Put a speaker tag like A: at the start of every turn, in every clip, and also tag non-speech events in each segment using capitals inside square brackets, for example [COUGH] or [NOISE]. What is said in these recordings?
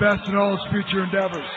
A: Best in all his future endeavors. [LAUGHS]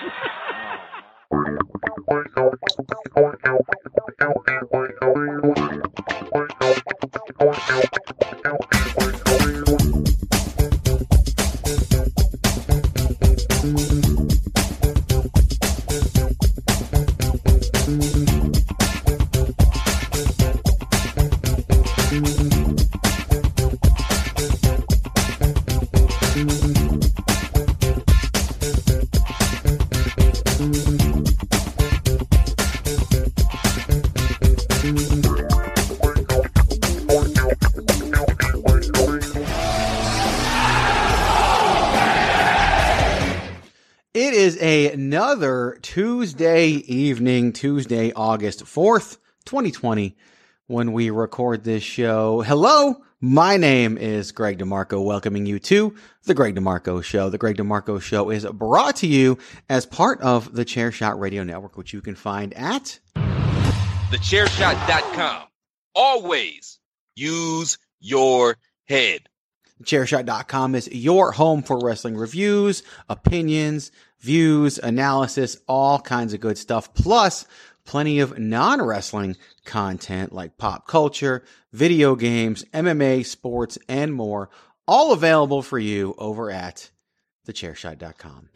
B: Tuesday evening, Tuesday, August 4th, 2020, when we record this show. Hello, my name is Greg DeMarco, welcoming you to The Greg DeMarco Show. The Greg DeMarco Show is brought to you as part of the Chairshot Radio Network, which you can find at
C: Thechairshot.com. Always use your head.
B: Chairshot.com is your home for wrestling reviews, opinions, views, analysis, all kinds of good stuff, plus plenty of non-wrestling content like pop culture, video games, MMA, sports, and more, all available for you over at thechairshot.com.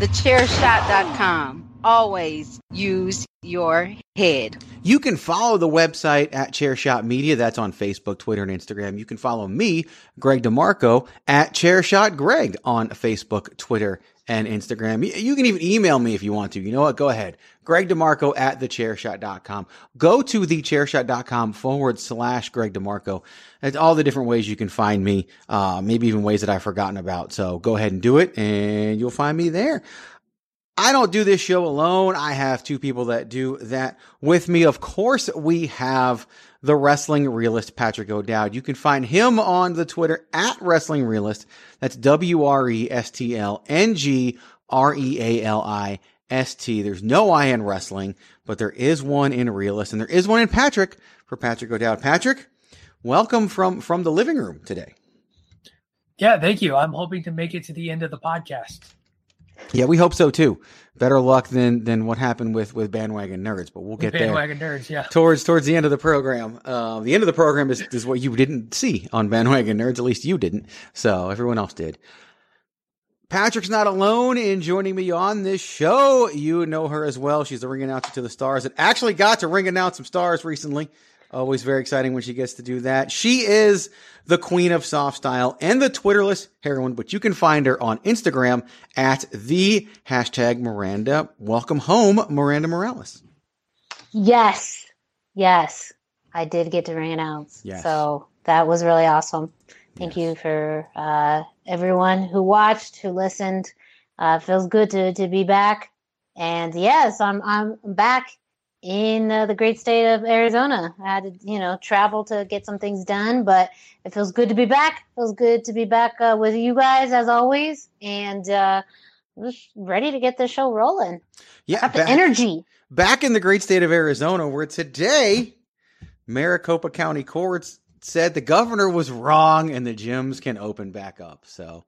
D: Thechairshot.com. Always use your head.
B: You can follow the website at Chairshot Media. That's on Facebook, Twitter, and Instagram. You can follow me, Greg DeMarco, at Chairshot Greg on Facebook, Twitter, and Instagram. You- can even email me if you want to. You know what? Go ahead. Greg DeMarco at thechairshot.com. Go to thechairshot.com forward slash Greg DeMarco. That's all the different ways you can find me, uh, maybe even ways that I've forgotten about. So go ahead and do it and you'll find me there. I don't do this show alone. I have two people that do that with me. Of course, we have the wrestling realist, Patrick O'Dowd. You can find him on the Twitter at wrestling realist. That's W R E S T L N G R E A L I S T. There's no I in wrestling, but there is one in realist and there is one in Patrick for Patrick O'Dowd. Patrick, welcome from, from the living room today.
E: Yeah, thank you. I'm hoping to make it to the end of the podcast.
B: Yeah, we hope so too. Better luck than than what happened with with bandwagon nerds, but we'll get there.
E: Bandwagon nerds, yeah.
B: Towards towards the end of the program. Uh, the end of the program is is what you didn't see on bandwagon nerds. At least you didn't. So everyone else did. Patrick's not alone in joining me on this show. You know her as well. She's the ring announcer to the stars and actually got to ring announce some stars recently. Always very exciting when she gets to do that. She is the queen of soft style and the Twitterless heroine, but you can find her on Instagram at the hashtag Miranda. Welcome home, Miranda Morales.
F: Yes. Yes. I did get to ring announce.
B: Yes.
F: So that was really awesome. Thank you for uh, everyone who watched, who listened. Uh, feels good to, to be back. And yes, I'm I'm back in uh, the great state of Arizona. I had to, you know, travel to get some things done, but it feels good to be back. feels good to be back uh, with you guys as always, and uh, just ready to get the show rolling.
B: Yeah,
F: Got the
B: back-
F: energy.
B: Back in the great state of Arizona, where today Maricopa County courts said the governor was wrong and the gyms can open back up. So,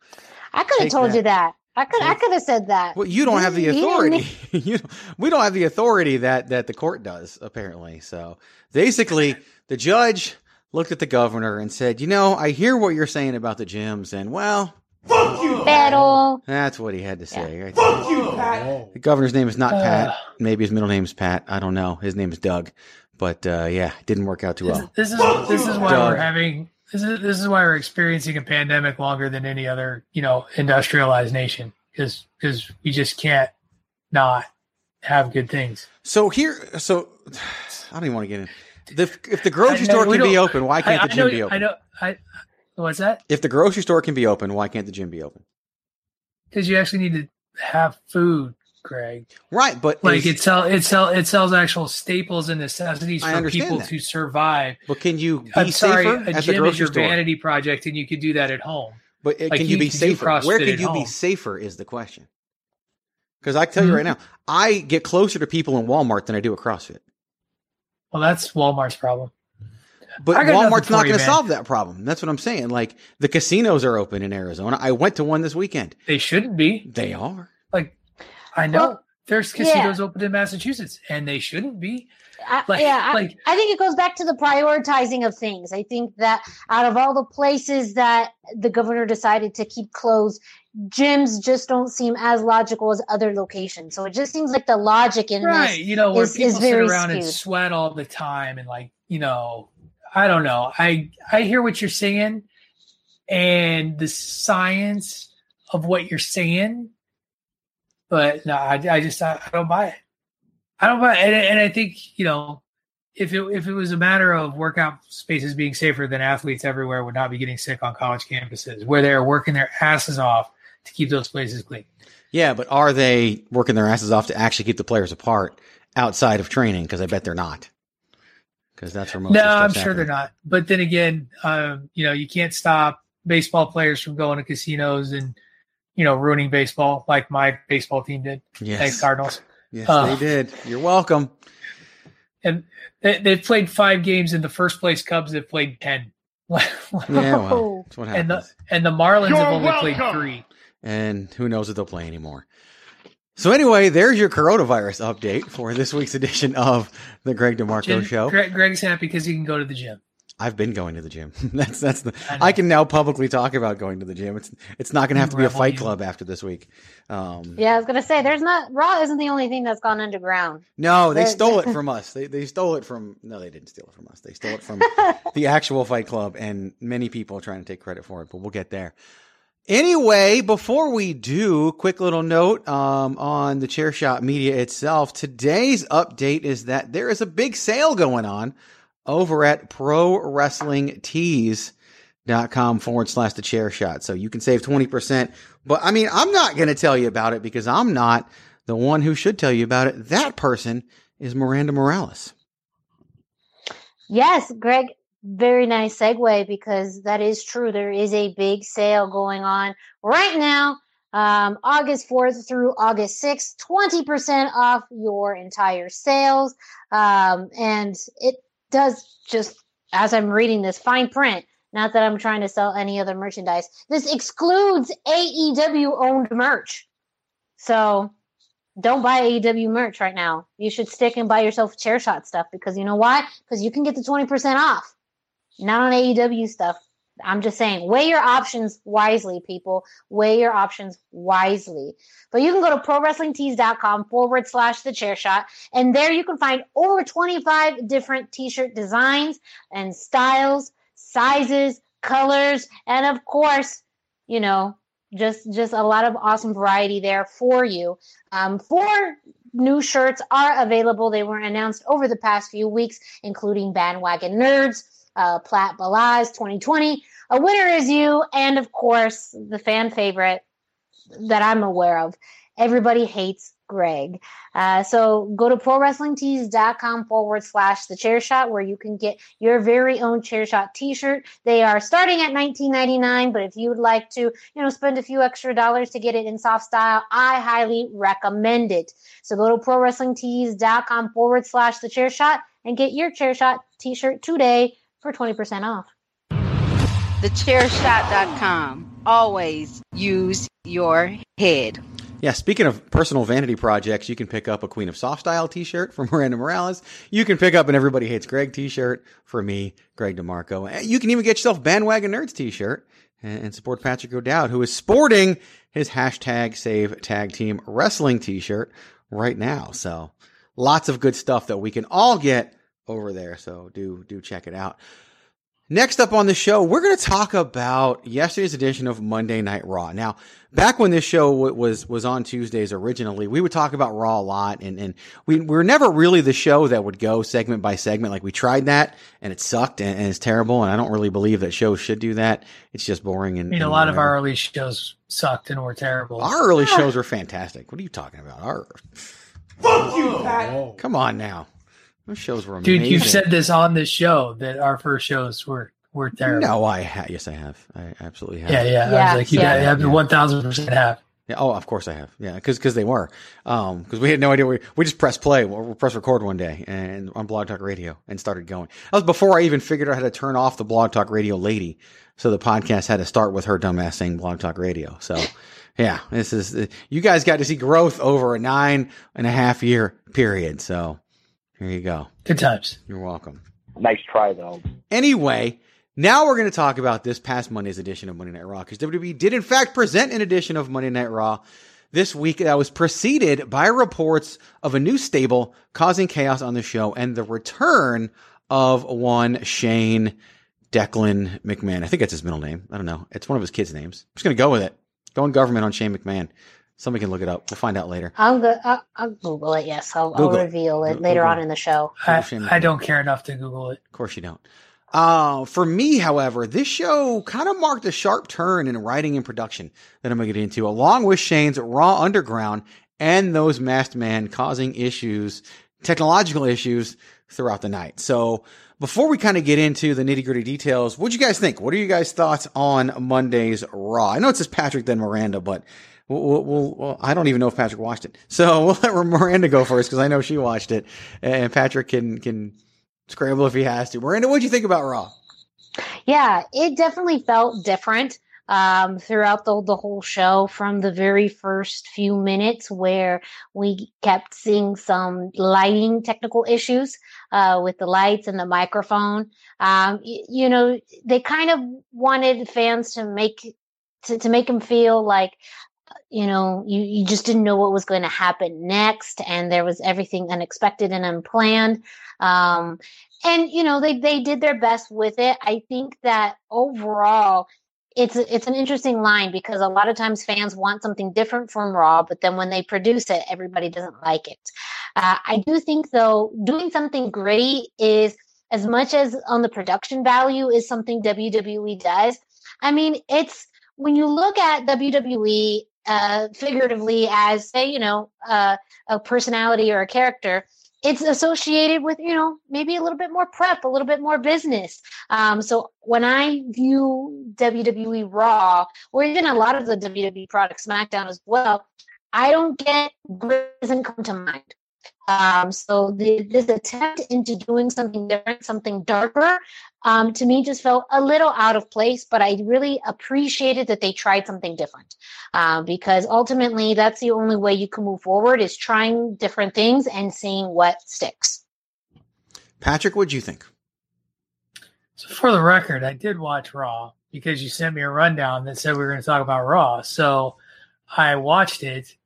F: I could have told
B: that.
F: you that. I could I could have said that.
B: well, you don't have the [LAUGHS]
F: You didn't
B: authority. you, we don't have the authority that that the court does, apparently. So, basically, the judge looked at the governor and said, "You know, I hear what you're saying about the gyms, and well, Fuck you,
F: Battle.
B: that's what he had to say." Right Fuck you, Pat. The governor's name is not Pat. Maybe his middle name is Pat. I don't know. His name is Doug. But uh, yeah, it didn't work out too well.
E: This is this is why
B: Doug.
E: we're having this is this is why we're experiencing a pandemic longer than any other you know industrialized nation because because we just can't not have good things.
B: So here, so [SIGHS] I don't even want to get in. The, if the grocery
E: know,
B: store can be open, why can't
E: I,
B: the gym
E: know,
B: be open?
E: I know. I what's that?
B: If the grocery store can be open, why can't the gym be open?
E: Because you actually need to have food, Greg.
B: Right, but
E: Like it sell it sell it sells actual staples and necessities for people
B: that.
E: to survive.
B: but can you be
E: I'm sorry,
B: safer
E: a
B: at the
E: gym is your
B: store?
E: vanity project, and you can do that at home.
B: But uh,
E: Like,
B: can you,
E: you
B: be
E: can do
B: safer? Where can
E: at
B: you be safer is the question. Because I tell you
E: Mhm.
B: right now, I get closer to people in Walmart than I do at CrossFit.
E: Well, that's Walmart's problem.
B: But
E: I got nothing
B: Walmart's not going to solve that problem. That's what I'm saying. Like the casinos are open in Arizona. I went to one this weekend.
E: They shouldn't be.
B: They are.
E: Like, I know
F: Well,
E: there's casinos open in Massachusetts, and they shouldn't be.
F: I, yeah, I,
E: like-
F: I think it goes back to the prioritizing of things. I think that out of all the places that the governor decided to keep closed, gyms just don't seem as logical as other locations. So it just seems like the logic in
E: Right.
F: this.
E: You know, where
F: is-
E: people
F: is
E: sit around and sweat all the time and like, you know, I don't know. I I hear what you're saying and the science of what you're saying, but no, I, I just I, I don't buy it. I don't buy it. And, and I think, you know, if it if it was a matter of workout spaces being safer, then athletes everywhere would not be getting sick on college campuses where they're working their asses off to keep those places clean.
B: Yeah, but are they working their asses off to actually keep the players apart outside of training? Because I bet they're not. Because that's where most.
E: No, I'm sure they're not. But then again, um, you know, you can't stop baseball players from going to casinos and you know ruining baseball like my baseball team did.
B: Yes.
E: Thanks, Cardinals.
B: Yes,
E: Uh,
B: they did. You're welcome.
E: And they, they've played five games, in the first place Cubs have played ten.
B: Yeah, well, [LAUGHS] that's what
E: and the and the Marlins
G: You're
E: have only played three.
B: And who knows if they'll play anymore. So anyway, there's your coronavirus update for this week's edition of the Greg DeMarco
E: Jim-
B: Show.
E: Greg, Greg's happy because he can go to the gym.
B: I've been going to the gym. [LAUGHS] that's that's the.
E: I.
B: I, can now publicly talk about going to the gym. It's it's not going to have to be a fight club after this week. Um,
F: Yeah, I was gonna say there's not Raw isn't the only thing that's gone underground.
B: No, they stole it [LAUGHS] from us. They they stole it from. No, they didn't steal it from us. They stole it from [LAUGHS] the actual Fight Club, and many people are trying to take credit for it. But we'll get there. Anyway, before we do, quick little note um, on the Chair Shot Media itself. Today's update is that there is a big sale going on over at Pro Wrestling Tees.com forward slash the chair shot. So you can save 20%. But I mean, I'm not going to tell you about it because I'm not the one who should tell you about it. That person is Miranda Morales.
F: Yes, Greg, very nice segue because that is true. There is a big sale going on right now, um, August 4th through August 6th, 20% off your entire sales. Um, and it does just, as I'm reading this fine print, not that I'm trying to sell any other merchandise, this excludes AEW owned merch. So don't buy AEW merch right now. You should stick and buy yourself chair shot stuff because you know why? Because you can get the 20% off. Not on AEW stuff. I'm just saying, weigh your options wisely, people. Weigh your options wisely. But you can go to prowrestlingtees.com forward slash the chair shot. And there you can find over 25 different t shirt designs and styles, sizes, colors, and of course, you know, just just a lot of awesome variety there for you. Um, four new shirts are available. They were announced over the past few weeks, including Bandwagon Nerds, uh, Plat Balaz 2020, A Winner Is You, and of course, the fan favorite that I'm aware of, Everybody Hates Greg. Uh, so go to prowrestlingtees.com forward slash the chair shot where you can get your very own chair shot t-shirt. They are starting at $19.99, but if you would like to, you know, spend a few extra dollars to get it in soft style, I highly recommend it. So go to prowrestlingtees.com forward slash the chair shot and get your chair shot t-shirt today for 20% off.
D: Thechairshot.com. Always use your head.
B: Yeah, speaking of personal vanity projects, you can pick up a Queen of Soft Style t-shirt from [LAUGHS] Miranda Morales. You can pick up an Everybody Hates Greg t-shirt for me, Greg DeMarco. You can even get yourself Bandwagon Nerds t-shirt and support Patrick O'Dowd, who is sporting his hashtag Save Tag Team Wrestling t-shirt right now. So lots of good stuff that we can all get over there. So do do check it out. Next up on the show, we're going to talk about yesterday's edition of Monday Night Raw. Now, back when this show was was on Tuesdays originally, we would talk about Raw a lot, and and we, we were never really the show that would go segment by segment. Like we tried that, and it sucked, and, and it's terrible. And I don't really believe that shows should do that. It's just boring. And
E: I mean,
B: and
E: a lot of our early shows sucked and were terrible.
B: our early shows were fantastic. What are you talking about? Our
G: Fuck you, Pat.
B: come on now, those shows were amazing.
E: Dude, you've said this on this show that our first shows were were terrible.
B: no, I ha- yes, I have. I absolutely have.
E: Yeah, yeah. I was like, you
F: yeah.
E: got
B: Yeah.
E: one thousand percent have.
B: Yeah, oh, of course I have. Yeah, because they were. Um, because we had no idea. We we just pressed play, or press record one day, and on Blog Talk Radio, and started going. That was before I even figured out how to turn off the Blog Talk Radio lady. So the podcast had to start with her dumbass saying Blog Talk Radio. So, yeah, this is you guys got to see growth over a nine and a half year period. So, here you go.
E: Good times.
B: You're welcome.
H: Nice try, though.
B: Anyway, now we're going to talk about this past Monday's edition of Monday Night Raw because WWE did, in fact, present an edition of Monday Night Raw this week that was preceded by reports of a new stable causing chaos on the show and the return of one Shane Declan McMahon. I think that's his middle name. I don't know. It's one of his kids' names. I'm just going to go with it. Going government on Shane McMahon. Somebody can look it up. We'll find out later.
F: I'll go. I'll, I'll Google it. Yes, I'll,
B: Google
F: I'll reveal it
B: Go-
F: later
B: Google
F: on
B: it.
F: in the show.
E: I,
B: Shane
E: I don't care enough to Google it.
B: Of course you don't. Uh, for me, however, this show kind of marked a sharp turn in writing and production that I'm going to get into, along with Shane's Raw Underground and those masked men causing issues, technological issues throughout the night. So before we kind of get into the nitty gritty details, what do you guys think? What are you guys' thoughts on Monday's Raw? I know it's says Patrick then Miranda, but we'll, we'll, we'll, I don't even know if Patrick watched it. So [LAUGHS] we'll let Miranda go first because I know she watched it and Patrick can, can, scramble if he has to. Miranda, what do you think about Raw?
F: Yeah, it definitely felt different um, throughout the the whole show. From the very first few minutes, where we kept seeing some lighting technical issues uh, with the lights and the microphone. Um, y- you know, they kind of wanted fans to make to, to make them feel like you know you, you just didn't know what was going to happen next and there was everything unexpected and unplanned. Um, and you know they they did their best with it. I think that overall it's it's an interesting line because a lot of times fans want something different from raw but then when they produce it everybody doesn't like it. Uh, i do think though doing something gritty is as much as on the production value is something wwe does i mean it's when you look at wwe uh, figuratively as say you know uh, a personality or a character it's associated with you know maybe a little bit more prep a little bit more business. Um, so when i view wwe raw or even a lot of the wwe products smackdown as well i don't get doesn't come to mind um, so the, this attempt into doing something different something darker um, to me just felt a little out of place but i really appreciated that they tried something different uh, because ultimately that's the only way you can move forward is trying different things and seeing what sticks.
B: Patrick, what do you think?
E: So for the record, I did watch Raw. because you sent me a rundown that said we were going to talk about Raw. So I watched it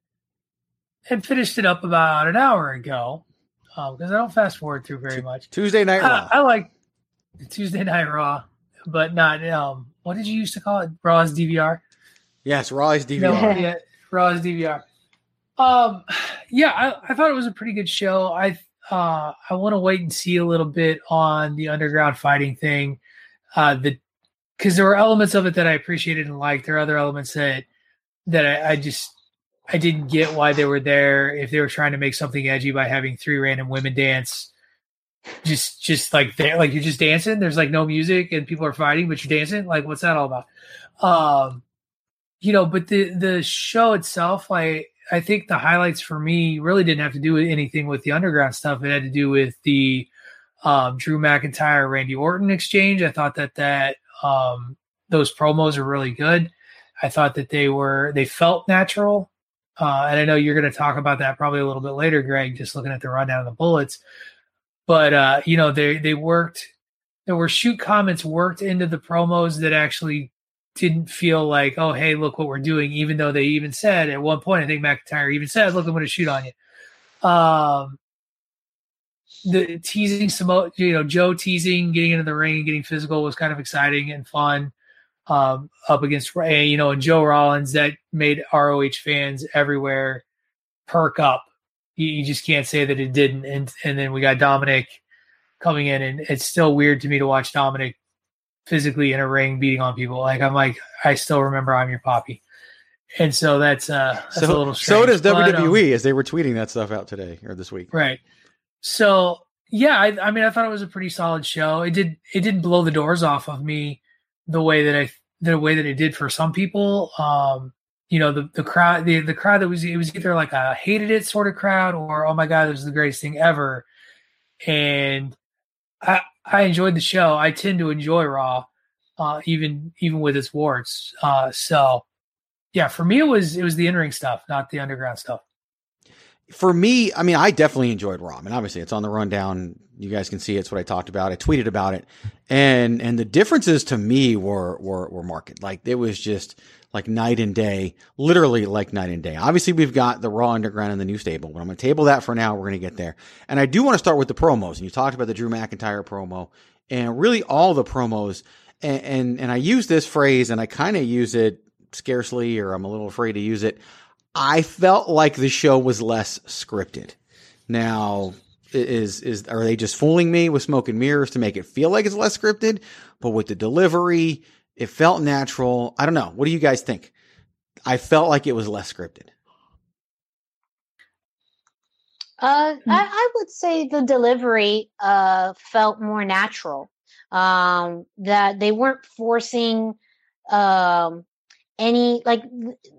E: and finished it up about an hour ago because um, I don't fast forward through very much.
B: Tuesday Night Raw.
E: I, I like Tuesday [LAUGHS] Night Raw, but not um. What did you used to call it? Raw's DVR.
B: Yes, Raw's DVR.
E: No, yeah, Raw's DVR. Um, yeah, I, I thought it was a pretty good show. I uh, I want to wait and see a little bit on the underground fighting thing. Uh, the because there were elements of it that I appreciated and liked. There are other elements that that I, I just I didn't get why they were there. If they were trying to make something edgy by having three random women dance, just just like there, like you're just dancing. There's like no music and people are fighting, but you're dancing. Like what's that all about? Um, you know, but the the show itself, like I think the highlights for me really didn't have to do with anything with the underground stuff. It had to do with the um, Drew McIntyre Randy Orton exchange. I thought that that um, those promos are really good. I thought that they were they felt natural. Uh, and I know you're going to talk about that probably a little bit later, Greg. Just looking at the rundown of the bullets, but uh, you know they they worked. There were shoot comments worked into the promos that actually didn't feel like, oh hey, look what we're doing. Even though they even said at one point, I think McIntyre even said, "Look, I'm going to shoot on you." Um, the teasing some, you know, Joe teasing, getting into the ring and getting physical was kind of exciting and fun um, up against you know, and Joe Rollins that made ROH fans everywhere perk up. You, you, just can't say that it didn't. And and then we got Dominic coming in, and it's still weird to me to watch Dominic physically in a ring beating on people. Like I'm like I still remember I'm your poppy. And so that's uh that's
B: so,
E: a little strange.
B: So does WWE um, as they were tweeting that stuff out today or this week.
E: Right. So yeah, I, I mean I thought it was a pretty solid show. It did it didn't blow the doors off of me the way that I the way that it did for some people. Um, you know, the the crowd the the crowd that was it was either like a hated it sort of crowd or oh my god, this is the greatest thing ever. And I I enjoyed the show. I tend to enjoy Raw, uh, even even with its warts. Uh, so yeah, for me it was it was the in ring stuff, not the underground stuff
B: for me, I mean, I definitely enjoyed Raw. I mean, obviously, it's on the rundown. You guys can see it's what I talked about. I tweeted about it, and and the differences to me were were were marked. Like it was just like night and day, literally like night and day. Obviously, we've got the Raw Underground and the new stable, but I'm going to table that for now. We're going to get there, and I do want to start with the promos. And you talked about the Drew McIntyre promo, and really all the promos. And and, and I use this phrase, and I kind of use it scarcely, or I'm a little afraid to use it. I felt like the show was less scripted. Now, is is are they just fooling me with smoke and mirrors to make it feel like it's less scripted? But with the delivery, it felt natural. I don't know. What do you guys think? I felt like it was less scripted.
F: Uh, I, I, would say the delivery uh, felt more natural. Um, that they weren't forcing um, any like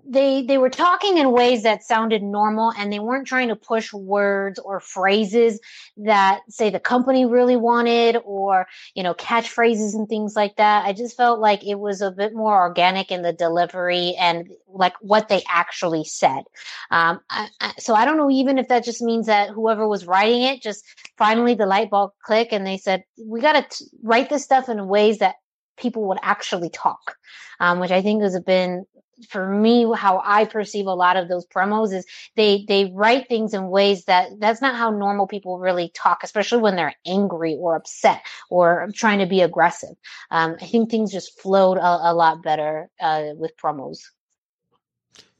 F: they they were talking in ways that sounded normal and they weren't trying to push words or phrases that say the company really wanted or you know catchphrases and things like that. I just felt like it was a bit more organic in the delivery and like what they actually said. Um, I, I, so i don't know even if that just means that whoever was writing it just finally the light bulb click and they said we got to write this stuff in ways that people would actually talk, um, which I think has been for me how I perceive a lot of those promos is they they write things in ways that that's not how normal people really talk, especially when they're angry or upset or trying to be aggressive. Um, I think things just flowed a, a lot better uh, with promos.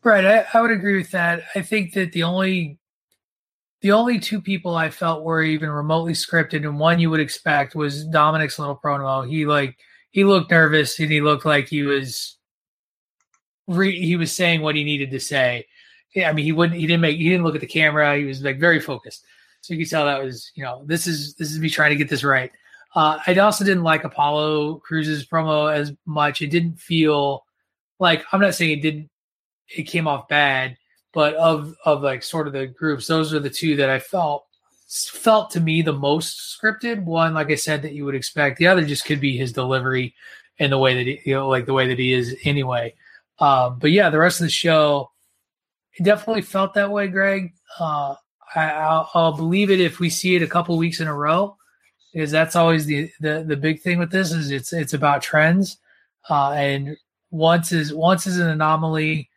E: Right, I, I would agree with that. I think that the only the only two people I felt were even remotely scripted, and one you would expect was Dominic's little promo. He like he looked nervous and he looked like he was re- he was saying what he needed to say. Yeah, I mean, he wouldn't. He didn't make. He didn't look at the camera. He was like very focused. So you could tell that was, you know, this is this is me trying to get this right. Uh, I also didn't like Apollo Crews's promo as much. It didn't feel like I'm not saying it didn't. It came off bad, but of of like sort of the groups, those are the two that I felt felt to me the most scripted. One, like I said, that you would expect. The other just could be his delivery and the way that he, you know, like the way that he is anyway. Um, but yeah, the rest of the show, it definitely felt that way, Greg. Uh, I, will believe it if we see it a couple weeks in a row, because that's always the, the the big thing with this is it's it's about trends. uh, and once is once is an anomaly,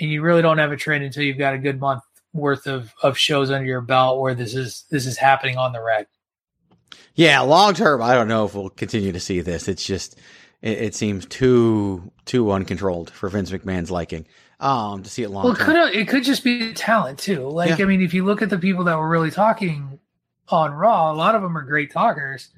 E: and you really don't have a trend until you've got a good month worth of of shows under your belt where this is this is happening on the reg.
B: Yeah, long term, I don't know if we'll continue to see this. It's just it, it seems too too uncontrolled for Vince McMahon's liking. Um, to see it long
E: Well, it could it could just be talent too. Like
B: Yeah.
E: I mean, if you look at the people that were really talking on Raw, a lot of them are great talkers.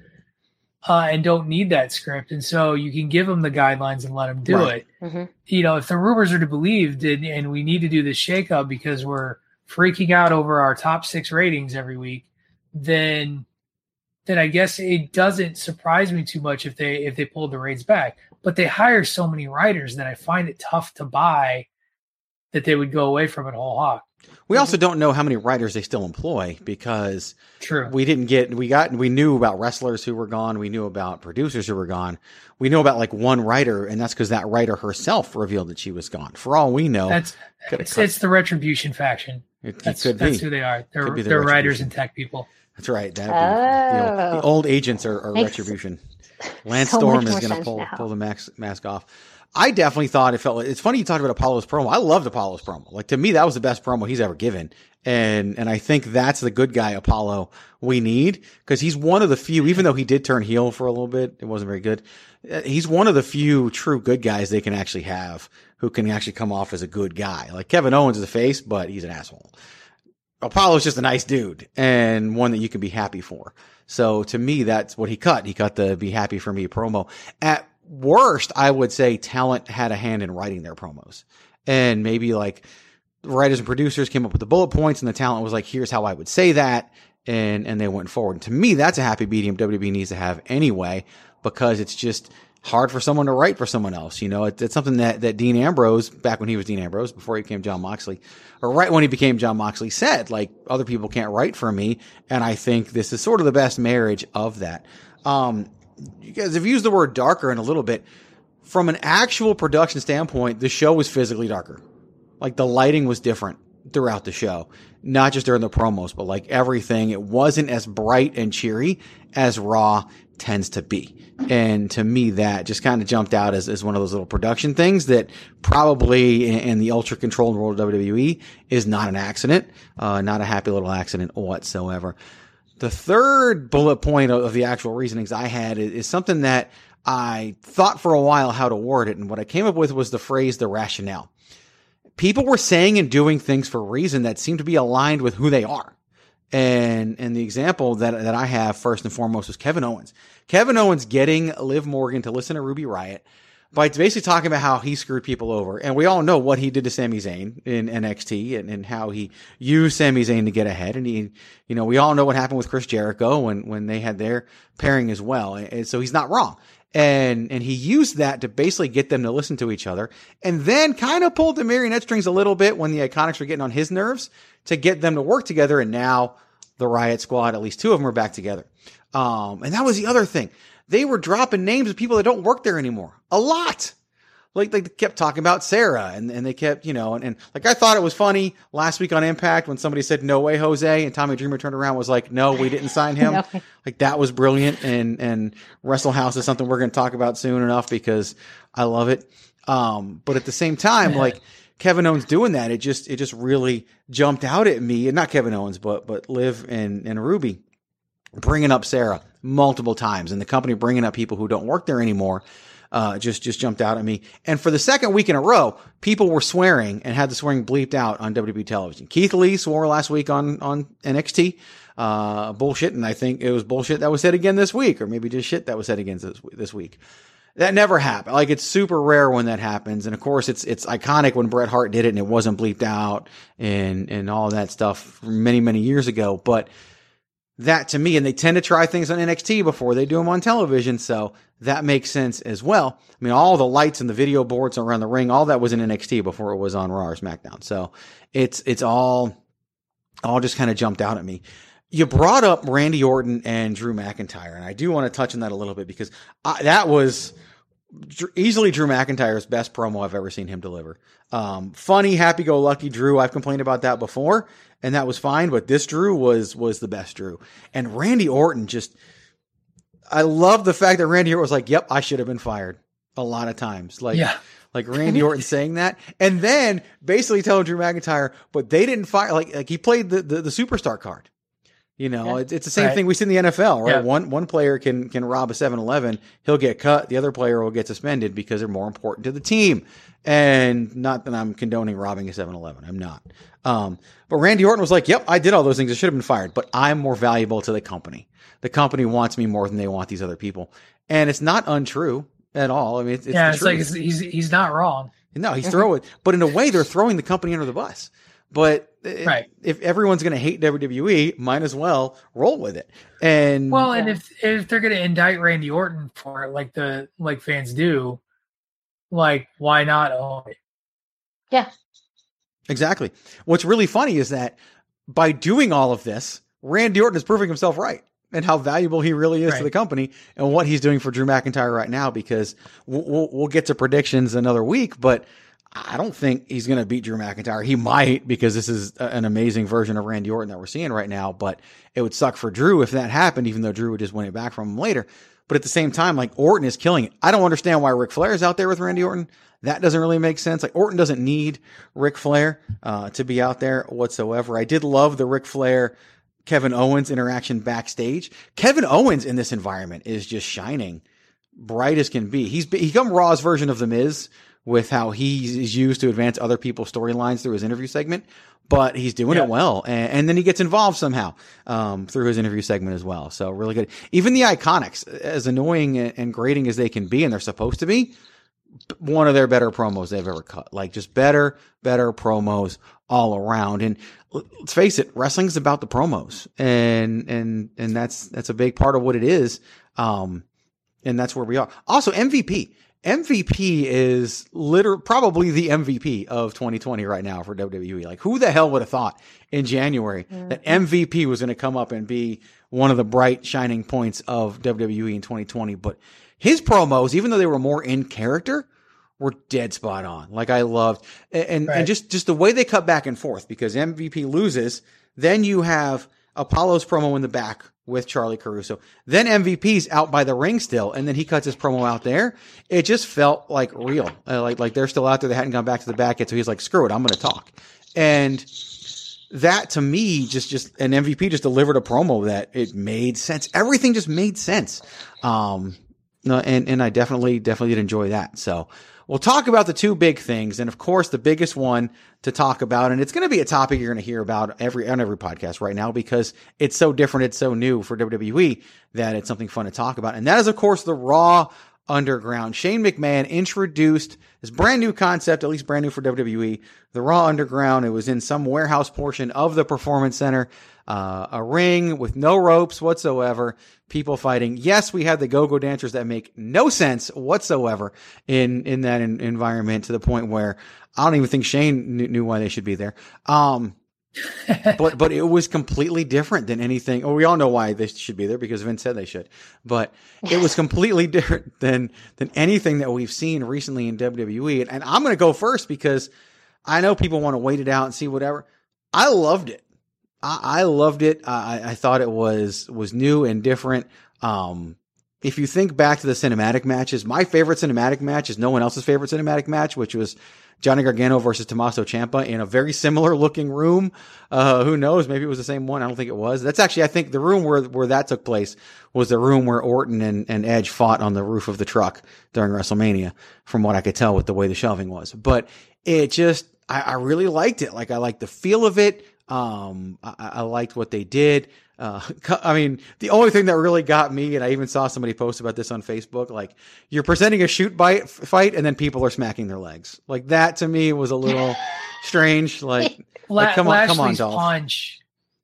E: Uh, and don't need that script, and so you can give them the guidelines and let them do
B: Right.
E: it.
F: Mhm.
E: you know, if the rumors are to be believed and, and we need to do this shakeup because we're freaking out over our top six ratings every week, then then I guess it doesn't surprise me too much if they if they pulled the raids back. But they hire so many writers that I find it tough to buy that they would go away from it whole hog.
B: We also don't know how many writers they still employ because
E: True.
B: we didn't get we got we knew about wrestlers who were gone, we knew about producers who were gone. We know about like one writer, and that's because that writer herself revealed that she was gone. For all we know,
E: That's it's, it's the retribution faction.
B: It, it
E: That's
B: could
E: that's
B: be.
E: who they are. They're
B: the
E: they're writers and tech people.
B: That's right. That'd be the, old, the
F: Oh.
B: old agents are, are retribution. Lance
F: so
B: Storm is going to pull
F: now.
B: pull the mask mask off. I definitely thought it felt. like It's funny you talked about Apollo's promo. I loved Apollo's promo. Like to me, that was the best promo he's ever given, and and I think that's the good guy Apollo we need because he's one of the few. Even though he did turn heel for a little bit, it wasn't very good. uh, He's one of the few true good guys they can actually have who can actually come off as a good guy. Like Kevin Owens is a face, but he's an asshole. Apollo's just a nice dude and one that you can be happy for. So to me, that's what he cut. He cut the be happy for me promo. At worst, I would say talent had a hand in writing their promos and maybe like writers and producers came up with the bullet points and the talent was like, here's how I would say that. And, and they went forward. And to me, that's a happy medium WWE needs to have anyway, because it's just hard for someone to write for someone else. You know, it, it's something that, that Dean Ambrose, back when he was Dean Ambrose, before he became Jon Moxley, or right when he became Jon Moxley said, like, other people can't write for me. And I think this is sort of the best marriage of that. Um, you guys have used the word darker in a little bit. From an actual production standpoint, the show was physically darker. Like the lighting was different throughout the show, not just during the promos, but like everything. It wasn't as bright and cheery as Raw tends to be. And to me, that just kind of jumped out as, as one of those little production things that probably in, in the ultra controlled world of WWE is not an accident, uh, not a happy little accident whatsoever. The third bullet point of, of the actual reasonings I had is, is something that I thought for a while how to word it. And what I came up with was the phrase, the rationale people were saying and doing things for a reason that seemed to be aligned with who they are. And and the example that that I have first and foremost was Kevin Owens. Kevin Owens getting Liv Morgan to listen to Ruby Riott by basically talking about how he screwed people over. And we all know what he did to Sami Zayn in NXT and, and how he used Sami Zayn to get ahead. And he, you know, we all know what happened with Chris Jericho when, when they had their pairing as well. And so he's not wrong. And, and he used that to basically get them to listen to each other and then kind of pulled the marionette strings a little bit when the Iconics were getting on his nerves to get them to work together. And now the Riott Squad, at least two of them are back together. Um, and that was the other thing. They were dropping names of people that don't work there anymore. A lot. Like, like they kept talking about Sarah and, and they kept, you know, and, and like I thought it was funny last week on Impact when somebody said, no way, Jose. And Tommy Dreamer turned around and was like, no, we didn't sign him. [LAUGHS]
F: No.
B: Like that was brilliant. And, and Wrestle House is something we're going to talk about soon enough because I love it. Um, but at the same time, like Kevin Owens doing that, it just, it just really jumped out at me and not Kevin Owens, but, but Liv and, and Ruby bringing up Sarah multiple times and the company bringing up people who don't work there anymore. Uh, just, just jumped out at me. And for the second week in a row, people were swearing and had the swearing bleeped out on WWE television. Keith Lee swore last week on, on NXT, uh, bullshit. And I think it was bullshit that was said again this week, or maybe just shit that was said again this, this week. That never happened. Like it's super rare when that happens. And of course it's, it's iconic when Bret Hart did it and it wasn't bleeped out and, and all that stuff many, many years ago. But that to me, and they tend to try things on NXT before they do them on television. So that makes sense as well. I mean, all the lights and the video boards around the ring, all that was in NXT before it was on Raw or SmackDown. So it's, it's all, all just kind of jumped out at me. You brought up Randy Orton and Drew McIntyre, and I do want to touch on that a little bit because I, that was easily Drew McIntyre's best promo I've ever seen him deliver. Um, funny, happy-go-lucky Drew. I've complained about that before, and that was fine. But this Drew was was the best Drew, and Randy Orton just. I love the fact that Randy Orton was like, "Yep, I should have been fired." a lot of times. Like
E: Yeah.
B: like Randy Orton saying that, and then basically telling Drew McIntyre, but they didn't fire like like he played the the, the superstar card. You know, it's, it's the same
E: Right.
B: thing we see in the NFL, right?
E: Yeah.
B: One one player can can rob a 7-Eleven, he'll get cut, the other player will get suspended because they're more important to the team. And not that I'm condoning robbing a 7-Eleven, I'm not. Um, but Randy Orton was like, "Yep, I did all those things. I should have been fired, but I'm more valuable to the company. The company wants me more than they want these other people." And it's not untrue at all. I mean, it's, it's
E: yeah,
B: the
E: it's like
B: truth.
E: it's, he's he's not wrong.
B: No, he's throwing, but in a way, they're throwing the company under the bus. But i-
E: Right.
B: if everyone's going to hate WWE, might as well roll with it. And
E: Well, and if if they're gonna indict Randy Orton for it, like the like fans do, like why not own it?
F: Yeah.
B: Exactly, what's really funny is that by doing all of this, Randy Orton is proving himself right and how valuable he really is to the company and what he's doing for Drew McIntyre right now. Because we'll, we'll, we'll get to predictions another week, but I don't think he's going to beat Drew McIntyre. He might because this is a- an amazing version of Randy Orton that we're seeing right now. But it would suck for Drew if that happened, even though Drew would just win it back from him later. But at the same time, like Orton is killing it. I don't understand why Ric Flair is out there with Randy Orton. That doesn't really make sense. Like Orton doesn't need Ric Flair uh, to be out there whatsoever. I did love the Ric Flair Kevin Owens interaction backstage. Kevin Owens in this environment is just shining bright as can be. He's be- he become Raw's version of the Miz with how he is used to advance other people's storylines through his interview segment, but he's doing
E: Yeah.
B: it well, and, and then he gets involved somehow um, through his interview segment as well. So really good. Even the Iconics, as annoying and and grating as they can be, and they're supposed to be, one of their better promos they've ever cut. Like just better, better promos all around. And let's face it, wrestling's about the promos, and and and that's that's a big part of what it is. Um, and that's where we are. Also, MVP. MVP is literally probably the MVP of 2020 right now for WWE. Like, who the hell would have thought in January mm-hmm. that MVP was going to come up and be one of the bright shining points of WWE in 2020? But his promos, even though they were more in character, were dead spot on. Like I loved, and and,
E: Right.
B: and just just the way they cut back and forth because MVP loses, then you have Apollo's promo in the back with Charly Caruso. Then MVP's out by the ring still, and then he cuts his promo out there. It just felt like real, uh, like like they're still out there. They hadn't gone back to the back yet, so he's like, "Screw it, I'm going to talk." And that to me just just an MVP just delivered a promo that it made sense. Everything just made sense. Um, no, and and I definitely definitely did enjoy that. So we'll talk about the two big things, and of course the biggest one to talk about, and it's going to be a topic you're going to hear about every on every podcast right now because it's so different, it's so new for WWE that it's something fun to talk about, and that is of course the Raw Underground. Shane McMahon introduced this brand new concept, at least brand new for WWE, the Raw Underground. It was in some warehouse portion of the Performance Center, uh, a ring with no ropes whatsoever, people fighting. Yes, we had the go-go dancers that make no sense whatsoever in, in that en- environment to the point where I don't even think Shane knew, knew why they should be there. Um, but but it was completely different than anything. Oh, we all know why they should be there because Vince said they should. But it was [LAUGHS] completely different than than anything that we've seen recently in WWE. And, and I'm going to go first because I know people want to wait it out and see whatever. I loved it. I, I loved it. I, I thought it was was new and different. Um, if you think back to the cinematic matches, my favorite cinematic match is no one else's favorite cinematic match, which was Johnny Gargano versus Tommaso Ciampa in a very similar looking room. Uh, who knows? Maybe it was the same one. I don't think it was. That's actually, I think the room where, where that took place was the room where Orton and, and Edge fought on the roof of the truck during WrestleMania, from what I could tell with the way the shelving was. But it just, I, I really liked it. Like I liked the feel of it. Um, I, I liked what they did. Uh, [LAUGHS] I mean, the only thing that really got me, and I even saw somebody post about this on Facebook, like you're presenting a shoot bite fight and then people are smacking their legs. Like that to me was a little [LAUGHS] strange. Like, [LAUGHS]
E: La-
B: like come on, come on, Dolph.
E: punch.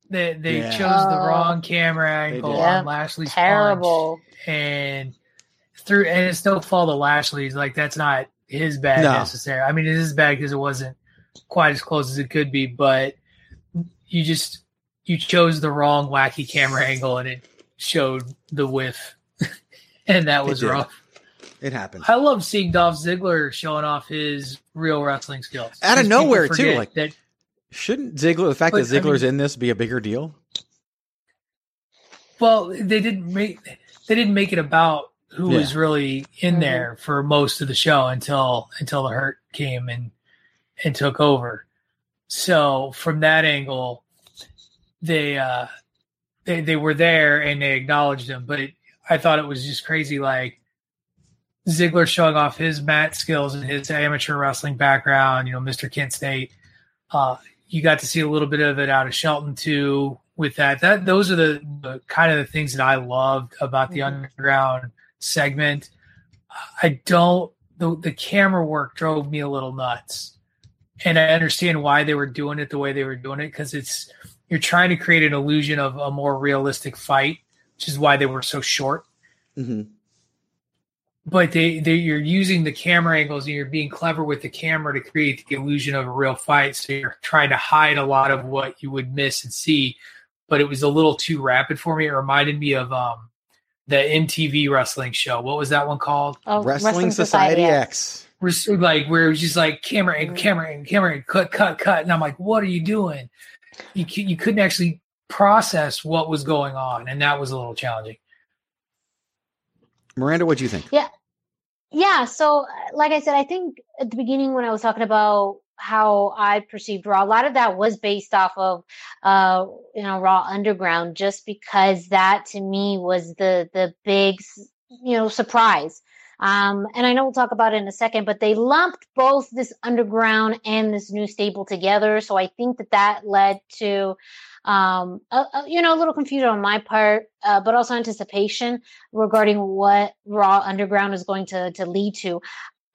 E: They they
B: Yeah.
E: chose the
F: Oh.
E: wrong camera angle
B: did.
F: Yeah.
E: on Lashley's
F: Terrible.
E: punch, and through and it's no fault of Lashley's. Like that's not his bad
B: No.
E: necessarily. I mean, it is bad because it wasn't quite as close as it could be, but you just you chose the wrong wacky camera angle, and it showed the whiff, [LAUGHS] and that was
B: did.
E: rough.
B: it happened.
E: I love seeing Dolph Ziggler showing off his real wrestling skills
B: Out of nowhere, too, like-
E: that
B: Shouldn't Ziggler, the fact
E: But,
B: that
E: I
B: Ziggler's
E: mean-
B: in this be a bigger deal?
E: Well, they didn't make they didn't make it about who
B: Yeah.
E: was really in
F: Mhm.
E: there for most of the show until until the hurt came and and took over. So from that angle, they uh they they were there and they acknowledged him, but it, I thought it was just crazy like Ziggler showing off his mat skills and his amateur wrestling background, you know, Mr. Kent State. Uh you got to see a little bit of it out of Shelton too with that. That those are the, the kind of the things that I loved about the
F: Mhm.
E: underground segment. I don't the the camera work drove me a little nuts. And I understand why they were doing it the way they were doing it because it's you're trying to create an illusion of a more realistic fight, which is why they were so short.
B: hmm
E: But they, they you're using the camera angles and you're being clever with the camera to create the illusion of a real fight. So you're trying to hide a lot of what you would miss and see. But it was a little too rapid for me. It reminded me of um the MTV wrestling show. What was that one called?
F: Oh,
B: Wrestling, Society, X.
E: Res- like where it was just like camera and camera and camera and cut cut cut and i'm like what are you doing you, you couldn't actually process what was going on and that was a little challenging
B: Miranda, what do you think?
F: Yeah, yeah. so like I said, I think at the beginning when I was talking about how I perceived Raw, a lot of that was based off of uh you know Raw Underground just because that to me was the the big you know surprise. Um and I know we'll talk about it in a second, but they lumped both this underground and this new stable together, so I think that that led to um a, a- you know a little confusion on my part, uh, but also anticipation regarding what Raw Underground is going to to lead to.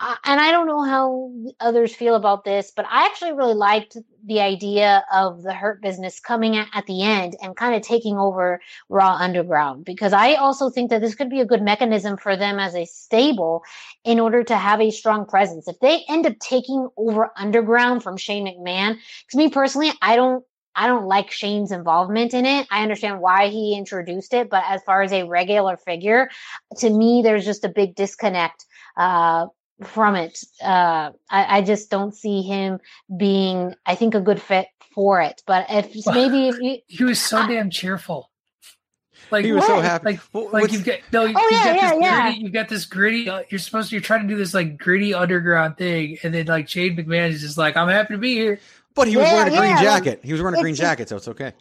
F: And I don't know how others feel about this, but I actually really liked the idea of the Hurt Business coming at, at the end and kind of taking over Raw Underground because I also think that this could be a good mechanism for them as a stable in order to have a strong presence. If they end up taking over Underground from Shane McMahon, because me personally, I don't I don't like Shane's involvement in it. I understand why he introduced it, but as far as a regular figure, to me, there's just a big disconnect uh, from it. Uh, I, I just don't see him being, I think, a good fit for it. But if maybe if you, [LAUGHS]
E: he was so damn cheerful like
B: He was so happy.
E: like
B: Well,
E: like you've got no you,
F: Oh,
E: you've
F: yeah,
E: got
F: yeah,
E: this
F: yeah.
E: gritty, you've got this gritty uh, you're supposed to you're trying to do this like gritty underground thing and then like Shane McMahon is just like I'm happy to be here
B: but he was
F: Yeah,
B: wearing a green
F: yeah,
B: jacket. He was wearing a green jacket, so it's okay.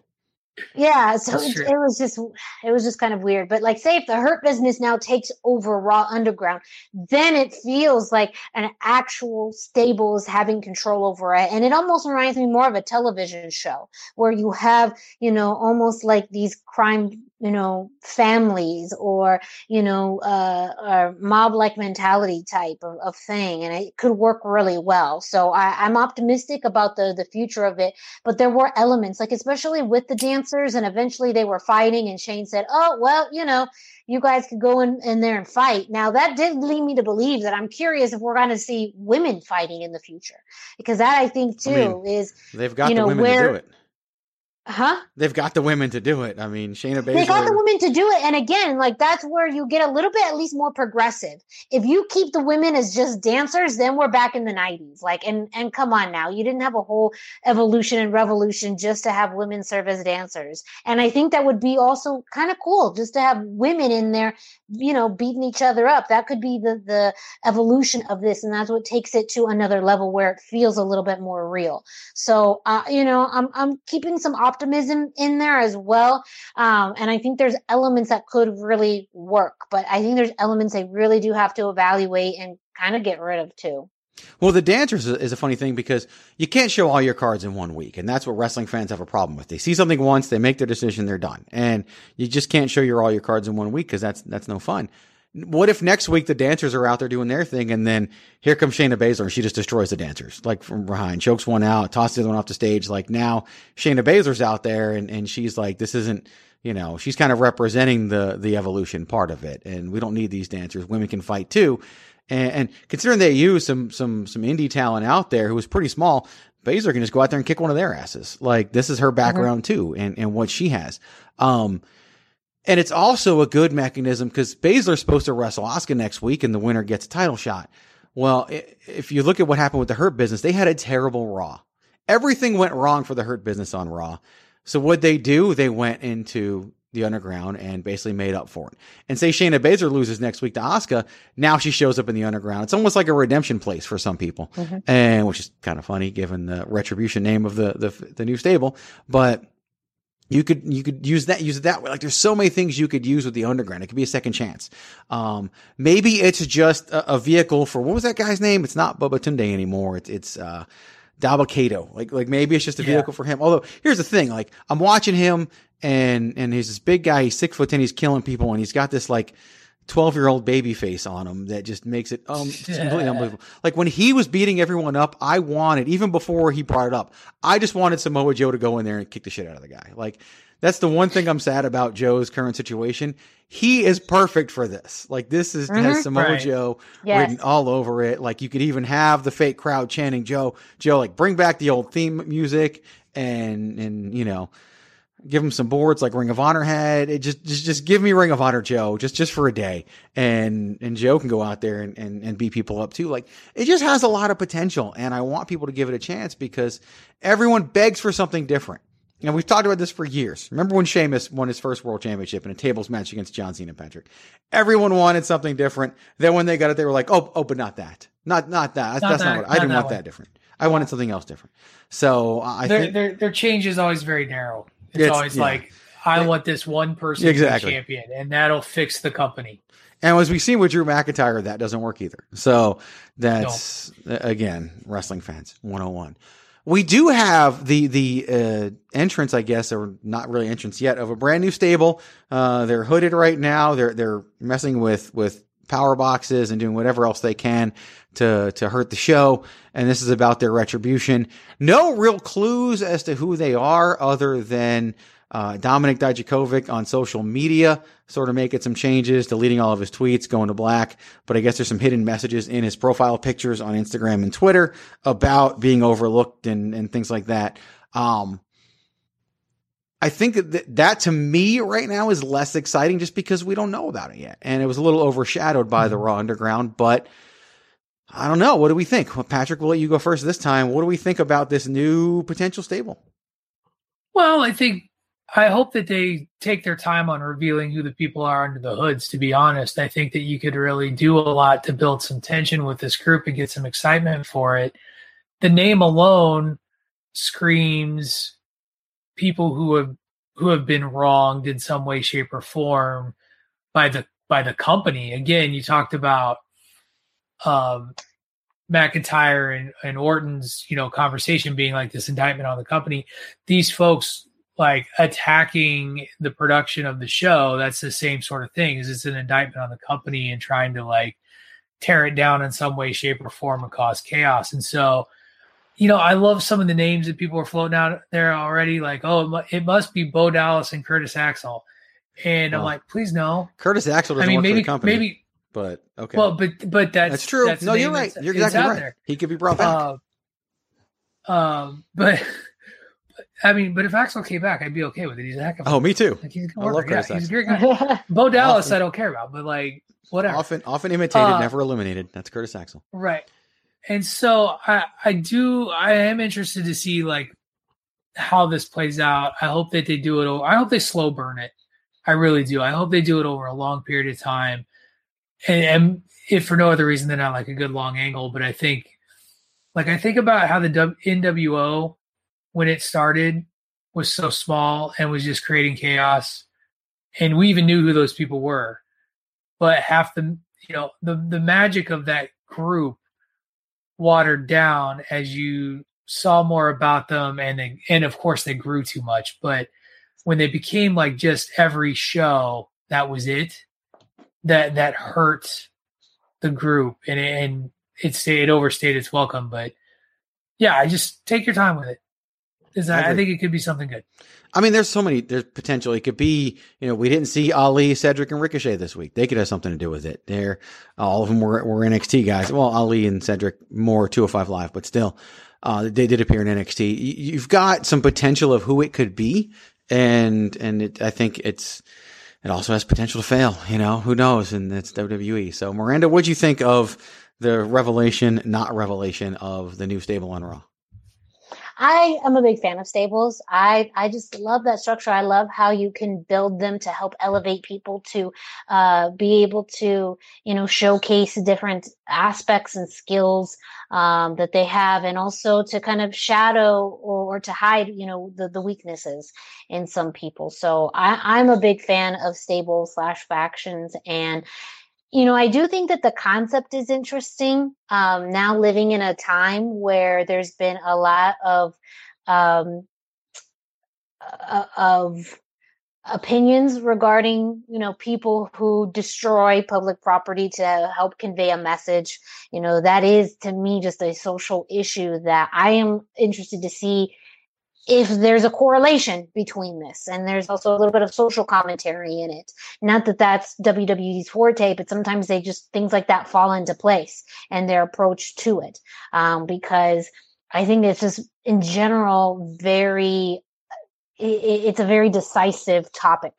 F: Yeah, so it, it was just it was just kind of weird. But like, say if the Hurt Business now takes over Raw Underground, then it feels like an actual stable is having control over it, and it almost reminds me more of a television show where you have you know almost like these crime you know families or you know uh, a mob like mentality type of, of thing, and it could work really well. So I, I'm optimistic about the the future of it but there were elements like especially with the dancers and eventually they were fighting and shane said oh well you know you guys could go in, in there and fight now that did lead me to believe that i'm curious if we're going to see women fighting in the future because that i think too
B: I mean,
F: is
B: They've got
F: You
B: the
F: know,
B: women to do it.
F: Huh?
B: They've got the women to do it. I mean, Shayna
F: they got the women to do it. And again like that's where you get a little bit at least more progressive. If you keep the women as just dancers then we're back in the 90s like and and come on now. You didn't have a whole evolution and revolution just to have women serve as dancers. And i think that would be also kind of cool just to have women in there you know beating each other up that could be the the evolution of this and that's what takes it to another level where it feels a little bit more real so uh, you know i'm i'm keeping some optimism in there as well um, and I think there's elements that could really work, but I think there's elements they really do have to evaluate and kind of get rid of too.
B: Well, the dancers is a funny thing because you can't show all your cards in one week, and that's what wrestling fans have a problem with. They see something once, they make their decision, they're done, and you just can't show your all your cards in one week because that's that's no fun. What if next week the dancers are out there doing their thing, and then here comes Shayna Baszler and she just destroys the dancers, like from behind, chokes one out, tosses the other one off the stage. Like now Shayna Baszler's out there, and and she's like, this isn't. You know, she's kind of representing the the evolution part of it, and we don't need these dancers. Women can fight too. And, and considering they use some some some indie talent out there who was pretty small, Baszler can just go out there and kick one of their asses. Like this is her background too, and and what she has. Um, and it's also a good mechanism because Baszler's supposed to wrestle Asuka next week, and the winner gets a title shot. Well, if you look at what happened with the Hurt Business, they had a terrible Raw. Everything went wrong for the Hurt Business on Raw. So what they do? They went into the underground and basically made up for it. And say Shayna Baszler loses next week to Asuka, now she shows up in the underground. It's almost like a redemption place for some people,
F: Mhm.
B: and which is kind of funny given the retribution name of the the, the new stable. But you could you could use that use it that way. Like there's so many things you could use with the underground. It could be a second chance. Um, maybe it's just a, a vehicle for what was that guy's name? It's not Babatunde anymore. It's it's uh, Dabba-Kato. Like like maybe it's just a
E: Yeah.
B: vehicle for him. Although here's the thing, like I'm watching him and and he's this big guy. He's six foot ten. He's killing people, and he's got this like. 12 year old baby face on him that just makes it um [LAUGHS] completely unbelievable. Like when he was beating everyone up, I wanted, even before he brought it up, I just wanted Samoa Joe to go in there and kick the shit out of the guy. Like that's the one thing I'm sad about Joe's current situation. He is perfect for this. Like this is has
F: Mhm.
B: Samoa
E: Right.
B: Joe
F: Yes.
B: written all over it. Like you could even have the fake crowd chanting Joe, Joe, like bring back the old theme music and and you know give him some boards like Ring of Honor had. It just just just give me Ring of Honor Joe just just for a day, and and Joe can go out there and and, and beat people up too. Like it just has a lot of potential, and I want people to give it a chance because everyone begs for something different. And we've talked about this for years. Remember when Sheamus won his first world championship in a tables match against John Cena and Patrick? Everyone wanted something different. Then when they got it, they were like, "Oh, oh, but not that. Not not that. That's
E: Not
B: that's
E: that-
B: not what I didn't
E: that
B: want
E: one."
B: that different. I wanted something else different." So I
E: their,
B: think
E: their their change is always very narrow. It's,
B: It's-
E: always
B: yeah.
E: like I
B: Yeah.
E: want this one person
B: Exactly.
E: to be champion, and that'll fix the company.
B: And as we've seen with Drew McIntyre, that doesn't work either. So that's again wrestling fans 101. We do have the the uh, entrance, I guess, or not really entrance yet, of a brand new stable. Uh, they're hooded right now. They're they're messing with with power boxes and doing whatever else they can to to hurt the show. And this is about their retribution. No real clues as to who they are, other than uh, Dominik Dijakovic on social media, sort of making some changes, deleting all of his tweets, going to black. But I guess there's some hidden messages in his profile pictures on Instagram and Twitter about being overlooked and, and things like that. Um, I think that that to me right now is less exciting just because we don't know about it yet. And it was a little overshadowed by the Raw Underground, but I don't know. What do we think? Well, Patrick, we'll let you go first this time. What do we think about this new potential stable?
E: Well, I think I hope that they take their time on revealing who the people are under the hoods. To be honest, I think that you could really do a lot to build some tension with this group and get some excitement for it. The name alone screams people who have who have been wronged in some way, shape, or form by the by the company. Again, you talked about um, McIntyre and, and Orton's, you know, conversation being like this indictment on the company. These folks like attacking the production of the show. That's the same sort of thing. Is it's an indictment on the company and trying to like tear it down in some way, shape, or form and cause chaos. And so, you know, I love some of the names that people are floating out there already. Like, oh, it, must be Bo Dallas and Curtis Axel. And I'm like, please no.
B: Curtis Axel
E: I
B: doesn't
E: mean,
B: work for
E: maybe
B: company.
E: maybe
B: but okay.
E: well, but but that's
B: that's true.
E: That's
B: no, you're right. You're exactly right.
E: there.
B: He could be brought back.
E: Uh, um, [LAUGHS] but I mean, but if Axel came back, I'd be okay with it. He's a heck of a
B: oh, me too.
E: like, he's a good
B: I love
E: worker. Yeah, he's a great guy. [LAUGHS] Bo Dallas,
B: Often-
E: I don't care about, but like whatever.
B: Often, often imitated,
E: Uh,
B: never eliminated. That's Curtis Axel.
E: Right. And so I I do I am interested to see like how this plays out. I hope that they do it I hope they slow burn it. I really do. I hope they do it over a long period of time. And, and if for no other reason than not like a good long angle, but I think like I think about how the W- NWO when it started was so small and was just creating chaos. And we even knew who those people were. But half the you know the the magic of that group watered down as you saw more about them and they, and of course they grew too much. But when they became like just every show that was it. That that hurt the group and and it's it overstayed its welcome. But yeah i just take your time with it 'Cause
B: I
E: I, I think it could be something good
B: I mean, there's so many. There's potential. It could be. You know, we didn't see Ali, Cedric, and Ricochet this week. They could have something to do with it. They're all of them were were NXT guys. Well, Ali and Cedric more 205 live, but still, uh, they did appear in NXT. You've got some potential of who it could be, and and it, I think it's. It also has potential to fail. You know, who knows? And it's WWE. So, Miranda, what do you think of the revelation, not revelation, of the new stable on Raw?
F: I am a big fan of stables. I I just love that structure. I love how you can build them to help elevate people to uh, be able to you know showcase different aspects and skills um, that they have, and also to kind of shadow or, or to hide you know the the weaknesses in some people. So I, I'm a big fan of stables slash factions and you know, I do think that the concept is interesting. Um, now living in a time where there's been a lot of um, uh, of opinions regarding you know people who destroy public property to help convey a message you know that is to me just a social issue that i am interested to see if there's a correlation between this and there's also a little bit of social commentary in it. Not that that's wwe's forte but sometimes they just things like that fall into place and their approach to it. Um, because i think it's just in general very it, it's a very decisive topic.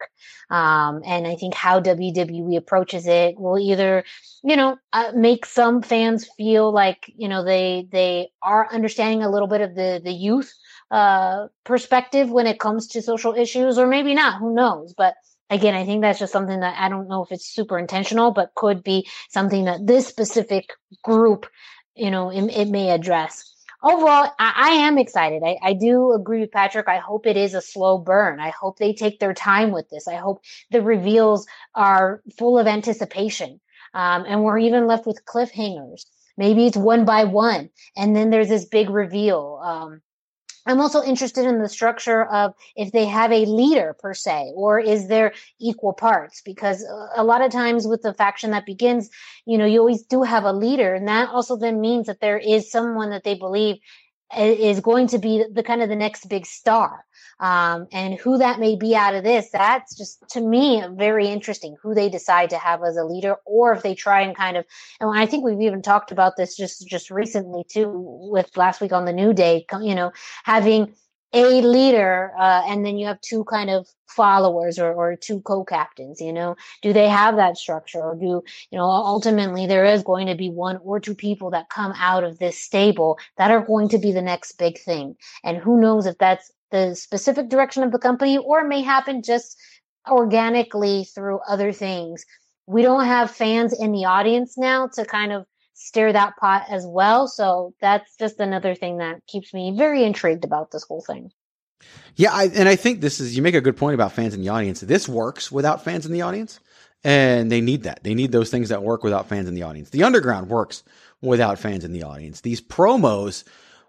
F: Um, and i think how wwe approaches it will either you know uh, make some fans feel like you know they they are understanding a little bit of the the youth uh, perspective when it comes to social issues, or maybe not. Who knows? But again, I think that's just something that I don't know if it's super intentional, but could be something that this specific group, you know, it, it may address. Overall, I, I am excited. I, I do agree with Patrick. I hope it is a slow burn. I hope they take their time with this. I hope the reveals are full of anticipation. Um, and we're even left with cliffhangers. Maybe it's one by one, and then there's this big reveal. Um, I'm also interested in the structure of if they have a leader per se, or is there equal parts? Because uh, a lot of times with the faction that begins, you know, you always do have a leader. And that also then means that there is someone that they believe is going to be the kind of the next big star. Um, and who that may be out of this, that's just to me very interesting who they decide to have as a leader, or if they try and kind of, and I think we've even talked about this just, just recently too, with last week on the new day, you know, having a leader uh, and then you have two kind of followers or, or two co-captains you know? Do they have that structure or do you know ultimately there is going to be one or two people that come out of this stable that are going to be the next big thing. And who knows if that's the specific direction of the company or may happen just organically through other things. We don't have fans in the audience now to kind of stir that pot as well. So that's just another thing that keeps me very intrigued about this whole thing.
B: Yeah, I, and I think this is you make a good point about fans in the audience. This works without fans in the audience, and they need that. They need those things that work without fans in the audience. The underground works without fans in the audience. These promos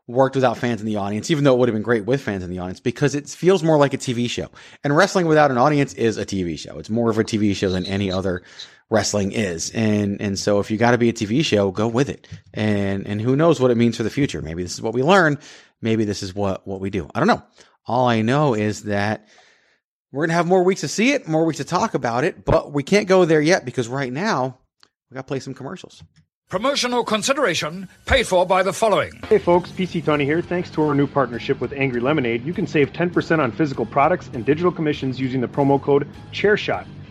B: worked without fans in the audience, even though it would have been great with fans in the audience because it feels more like a TV show. And wrestling without an audience is a TV show. It's more of a TV show than any other wrestling is. And, and so if you got to be a TV show, go with it. And, and who knows what it means for the future. Maybe this is what we learn. Maybe this is what, what we do. I don't know. All I know is that we're going to have more weeks to see it, more weeks to talk about it, but we can't go there yet because right now we got to play some commercials.
H: Promotional consideration paid for by the following.
I: Hey folks, PC Tony here. Thanks to our new partnership with Angry Lemonade, you can save 10% on physical products and digital commissions using the promo code ChairShot.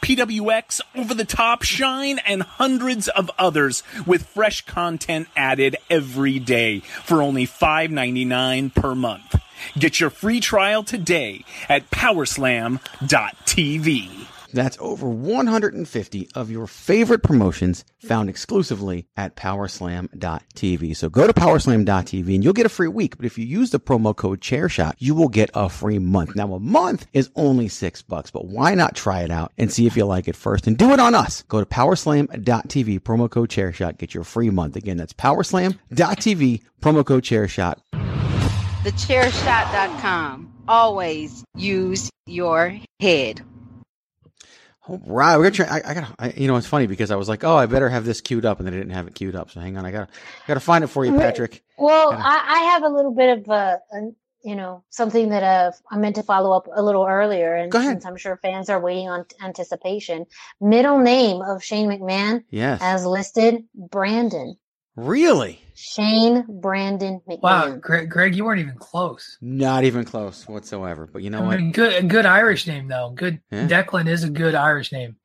J: PWX, Over the Top, Shine, and hundreds of others with fresh content added every day for only $5.99 per month. Get your free trial today at powerslam.tv.
B: That's over 150 of your favorite promotions found exclusively at powerslam.tv. So go to powerslam.tv and you'll get a free week. But if you use the promo code chairshot, you will get a free month. Now a month is only six bucks, but why not try it out and see if you like it first and do it on us? Go to powerslam.tv, promo code chairshot, get your free month. Again, that's powerslam.tv, promo code chairshot.
D: Thechairshot.com. Always use your head.
B: All right, we're gonna try. I, I gotta. I, you know, it's funny because I was like, oh, I better have this queued up, and then I didn't have it queued up. So hang on, I gotta gotta find it for you, Patrick.
F: Well, I, I have a little bit of a, a you know something that uh, I meant to follow up a little earlier, and
B: Go ahead.
F: since I'm sure fans are waiting on anticipation, middle name of Shane McMahon
B: Yes.
F: as listed Brandon
B: Really?
F: Shane Brandon McMahon.
E: Wow, Greg, Greg, you weren't even close.
B: Not even close whatsoever. But you know
E: I
B: what?
E: mean, good, good Irish name though. Good.
B: Yeah.
E: Declan is a good Irish name.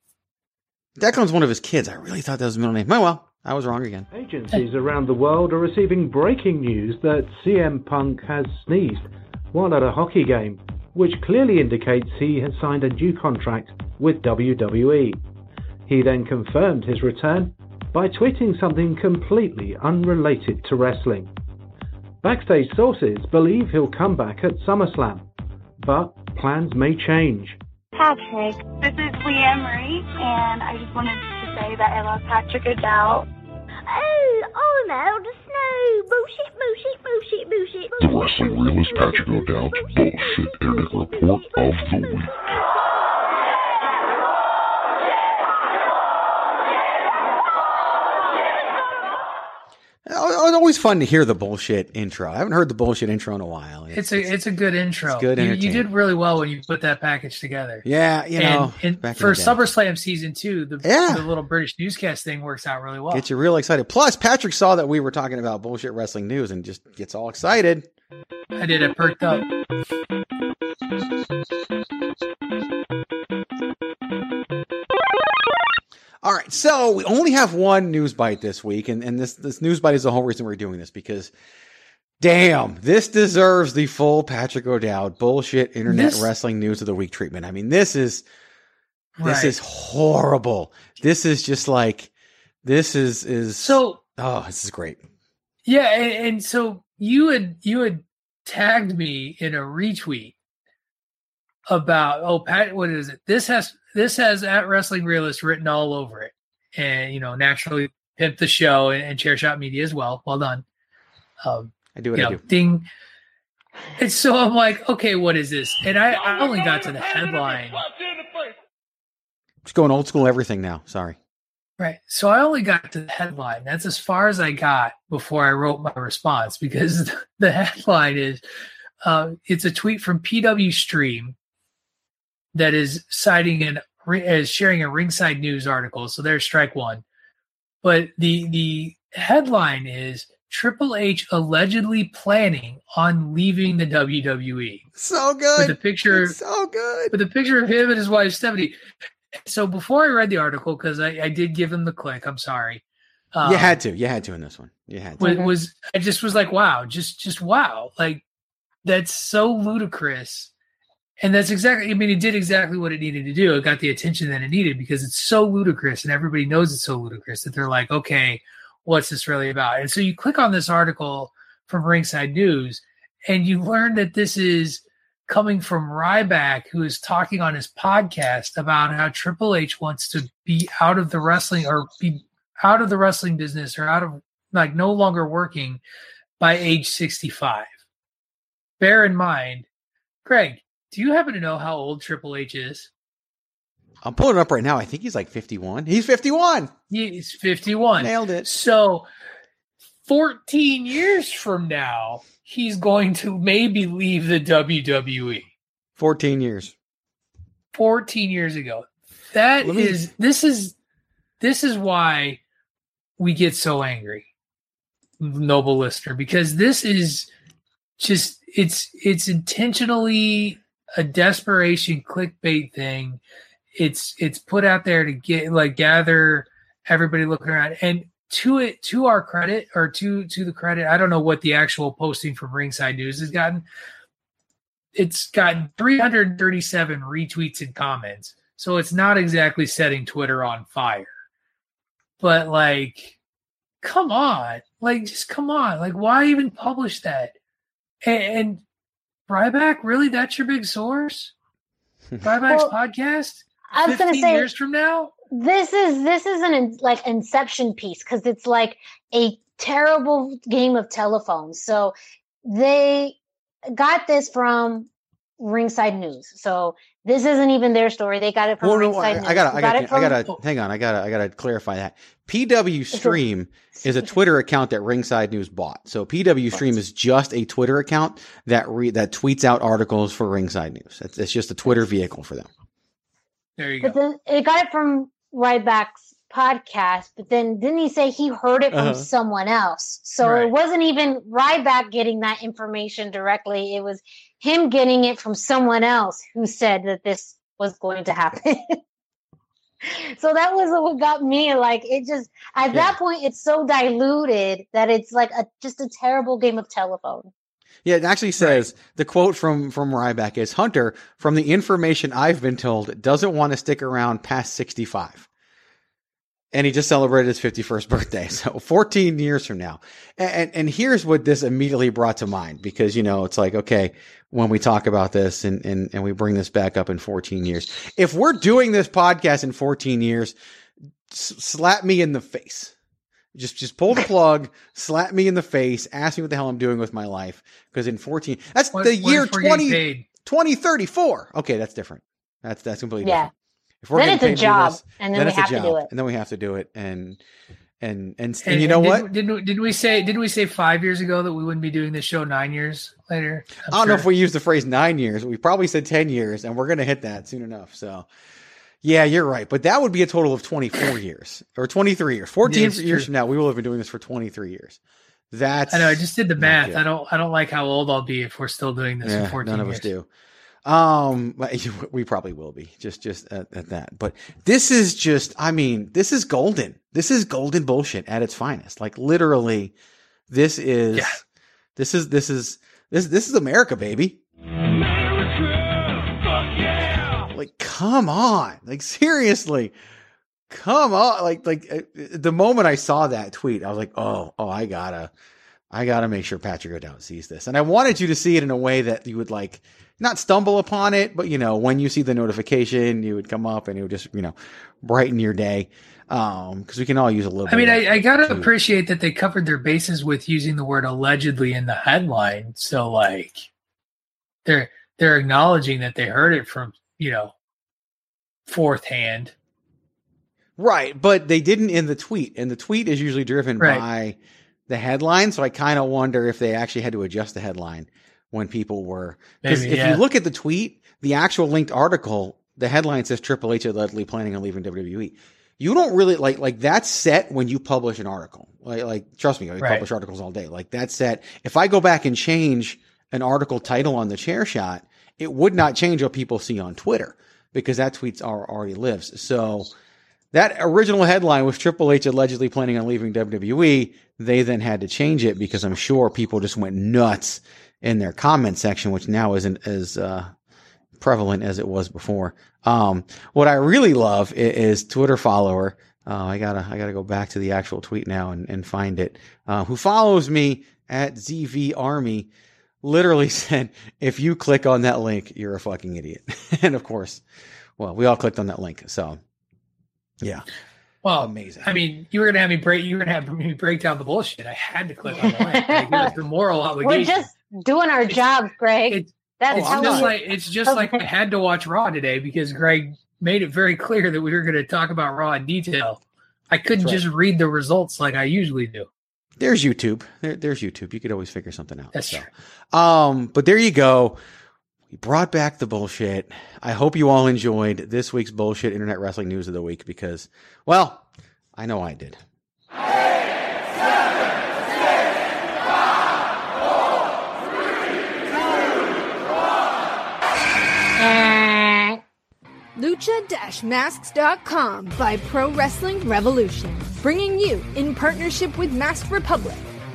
B: Declan's one of his kids. I really thought that was his middle name. Oh well, I was wrong again.
I: Agencies around the world are receiving breaking news that CM Punk has sneezed while at a hockey game, which clearly indicates he has signed a new contract with WWE. He then confirmed his return by tweeting something completely unrelated to wrestling. Backstage sources believe he'll come back at SummerSlam, but plans may change.
K: Patrick, this is Leanne Marie, and I just wanted to say that I love Patrick O'Dowd. Oh, oh no, the snow. Bullshit, bullshit, bullshit, bullshit.
L: The Wrestling Realist Patrick O'Dowd's Bullshit Eric Report of the Week.
B: It's always fun to hear the bullshit intro. I haven't heard the bullshit intro in a while.
E: It's a it's a good intro.
B: It's good
E: You, you did really well when you put that package together.
B: Yeah, you know,
E: and, and for. SummerSlam season two, the,
B: Yeah.
E: the little British newscast thing works out really well.
B: Gets you real excited. Plus, Patrick saw that we were talking about bullshit wrestling news and just gets all excited.
E: I did. I perked up.
B: All right, so we only have one news bite this week, and, and this this news bite is the whole reason we're doing this because, damn, this deserves the full Patrick O'Dowd bullshit internet
E: This-
B: wrestling news of the week treatment. I mean, this is this
E: Right.
B: is horrible. This is just like this is is
E: So
B: oh, this is great.
E: Yeah, and, and so you had you had tagged me in a retweet about oh Pat, what is it? This has this has at Wrestling Realist written all over it, and you know naturally pimp the show and, and chair shot media as well. Well done. Um,
B: I do what
E: you
B: I
E: know,
B: do.
E: Ding. And so I'm like, okay, what is this? And I, I only got to the headline.
B: Just going old school everything now. Sorry.
E: Right. So I only got to the headline. That's as far as I got before I wrote my response because [LAUGHS] the headline is uh, it's a tweet from PW Stream that is citing an is sharing a ringside news article. So there's strike one. But the the headline is Triple H allegedly planning on leaving the WWE.
B: So good.
E: With a picture
B: It's so good.
E: with a picture of him and his wife Stephanie. So before I read the article, because I, I did give him the click, I'm sorry. Um,
B: you had to. You had to in this one. You had to.
E: was, was I just was like, wow, just just wow, like that's so ludicrous, and that's exactly. I mean, it did exactly what it needed to do. It got the attention that it needed because it's so ludicrous, and everybody knows it's so ludicrous that they're like, okay, what's this really about? And so you click on this article from Ringside News, and you learn that this is coming from Ryback, who is talking on his podcast about how Triple H wants to be out of the wrestling or be out of the wrestling business or out of like no longer working by age 65. Bear in mind, Greg, do you happen to know how old Triple H is?
B: I'm pulling it up right now. I think he's like 51. He's 51.
E: He's 51.
B: Nailed it.
E: So 14 years from now, he's going to maybe leave the WWE.
B: 14 years.
E: 14 years ago. That
B: me-
E: is this is this is why we get so angry, noble listener, because this is just it's it's intentionally a desperation clickbait thing. It's it's put out there to get like gather everybody looking around and to it to our credit or to to the credit, I don't know what the actual posting from Ringside News has gotten. It's gotten 337 retweets and comments. So it's not exactly setting Twitter on fire. But like come on. Like just come on. Like why even publish that? And, and Ryback, really that's your big source? [LAUGHS] Ryback's
F: Well,
E: podcast?
F: I was gonna say
E: years from now?
F: this is this is an in- like inception piece because it's like a terrible game of telephone. So they got this from Ringside News. So this isn't even their story. They got it from
B: Well, no,
F: Ringside
B: I,
F: News.
B: I gotta, I
F: got
B: gotta,
F: it from-
B: I gotta, hang on. I gotta, I gotta clarify that. PW Stream [LAUGHS] is a Twitter account that Ringside News bought. So PW Stream is just a Twitter account that re, that tweets out articles for Ringside News. It's, it's just a Twitter vehicle for them.
E: There you
F: But then it got it from Ryback's podcast. But then didn't he say he heard it from
B: Uh-huh.
F: someone else? So
E: Right.
F: it wasn't even Ryback getting that information directly. It was him getting it from someone else who said that this was going to happen. [LAUGHS] so that was what got me like it just at that point it's so diluted that it's like a just a terrible game of telephone.
B: Yeah, it actually says the quote from from Ryback is Hunter, from the information I've been told, doesn't want to stick around past 65. And he just celebrated his 51st birthday. [LAUGHS] So 14 years from now. And, and, and here's what this immediately brought to mind because, you know, it's like, okay, when we talk about this and, and, and we bring this back up in 14 years, if we're doing this podcast in 14 years, s- slap me in the face. Just just pull the plug, slap me in the face, ask me what the hell I'm doing with my life. Because in 14, that's
E: What-
B: the year
E: if we're getting
B: 20, 2034. Okay, that's different. That's that's completely
F: Yeah.
B: different. If
F: Then it's a
B: paid to do
F: job,
B: this,
F: and then we
B: it's a
F: have to do
B: job,
F: it.
B: and then we have to do it, and and and, and,
E: And,
B: you know
E: and
B: what?
E: Didn't, didn't, didn't we say? Didn't we say five years ago that we wouldn't be doing this show nine years later? I'm
B: I don't know if we used the phrase nine years. We probably said 10 years, and we're going to hit that soon enough. So, yeah, you're right. But that would be a total of 24 years or 23 years. 14
E: Yeah,
B: years
E: true.
B: from now, we will have been doing this for 23 years. That's
E: I know. I just did the math. I don't. I don't like how old I'll be if we're still doing this in
B: Yeah,
E: 14
B: none of
E: years.
B: us do. Um, [LAUGHS] we probably will be just just at, at that. But this is just, I mean, this is golden. This is golden bullshit at its finest. Like literally, this is this is this is this this is America, baby. Like, come on. Like, seriously. Come on. Like, like uh, the moment I saw that tweet, I was like, oh, oh, I gotta, I gotta make sure Patrick O'Dowd sees this. And I wanted you to see it in a way that you would like not stumble upon it, but you know, when you see the notification, you would come up and it would just, you know, brighten your day. Um, cause we can all use a little
E: I mean,
B: bit.
E: I, I gotta
B: to-
E: appreciate that they covered their bases with using the word allegedly in the headline. So, like, they're they're acknowledging that they heard it from you know fourth hand.
B: Right, but they didn't in the tweet, and the tweet is usually driven
E: Right.
B: by the headline. So I kind of wonder if they actually had to adjust the headline when people were because if
E: yeah.
B: you look at the tweet, the actual linked article, the headline says Triple H allegedly planning on leaving WWE. You don't really like like that's set when you publish an article. Like like trust me, I
E: Right.
B: publish articles all day. Like that's set. If I go back and change an article title on the chair shot, it would not change what people see on Twitter because that tweets are already lives. So that original headline was Triple H allegedly planning on leaving WWE. They then had to change it because I'm sure people just went nuts in their comment section, which now isn't as uh, prevalent as it was before. Um, what I really love is, is Twitter follower. Uh, I gotta I gotta go back to the actual tweet now and, and find it. Uh, who follows me at ZV Army? Literally [LAUGHS] said, if you click on that link, you're a fucking idiot. [LAUGHS] and of course, well, we all clicked on that link. So yeah.
E: Well,
B: amazing.
E: I mean, you were gonna have me break. You were gonna have me break down the bullshit. I had to click on the link. Like, it the moral obligation. [LAUGHS]
F: We're
E: obligation.
F: just doing our job, Greg. That's
E: it's
F: how
E: just
F: we-
E: like it's just like I had to watch Raw today because Greg made it very clear that we were going to talk about Raw in detail. I couldn't
B: right.
E: just read the results like I usually do.
B: There's YouTube. There, there's YouTube. You could always figure something out.
E: That's
B: so. Um, but there you go. We brought back the bullshit. I hope you all enjoyed this week's bullshit internet wrestling news of the week because, well, I know I did.
M: Lucha-Masks.com by Pro Wrestling Revolution, bringing you, in partnership with Masked Republic,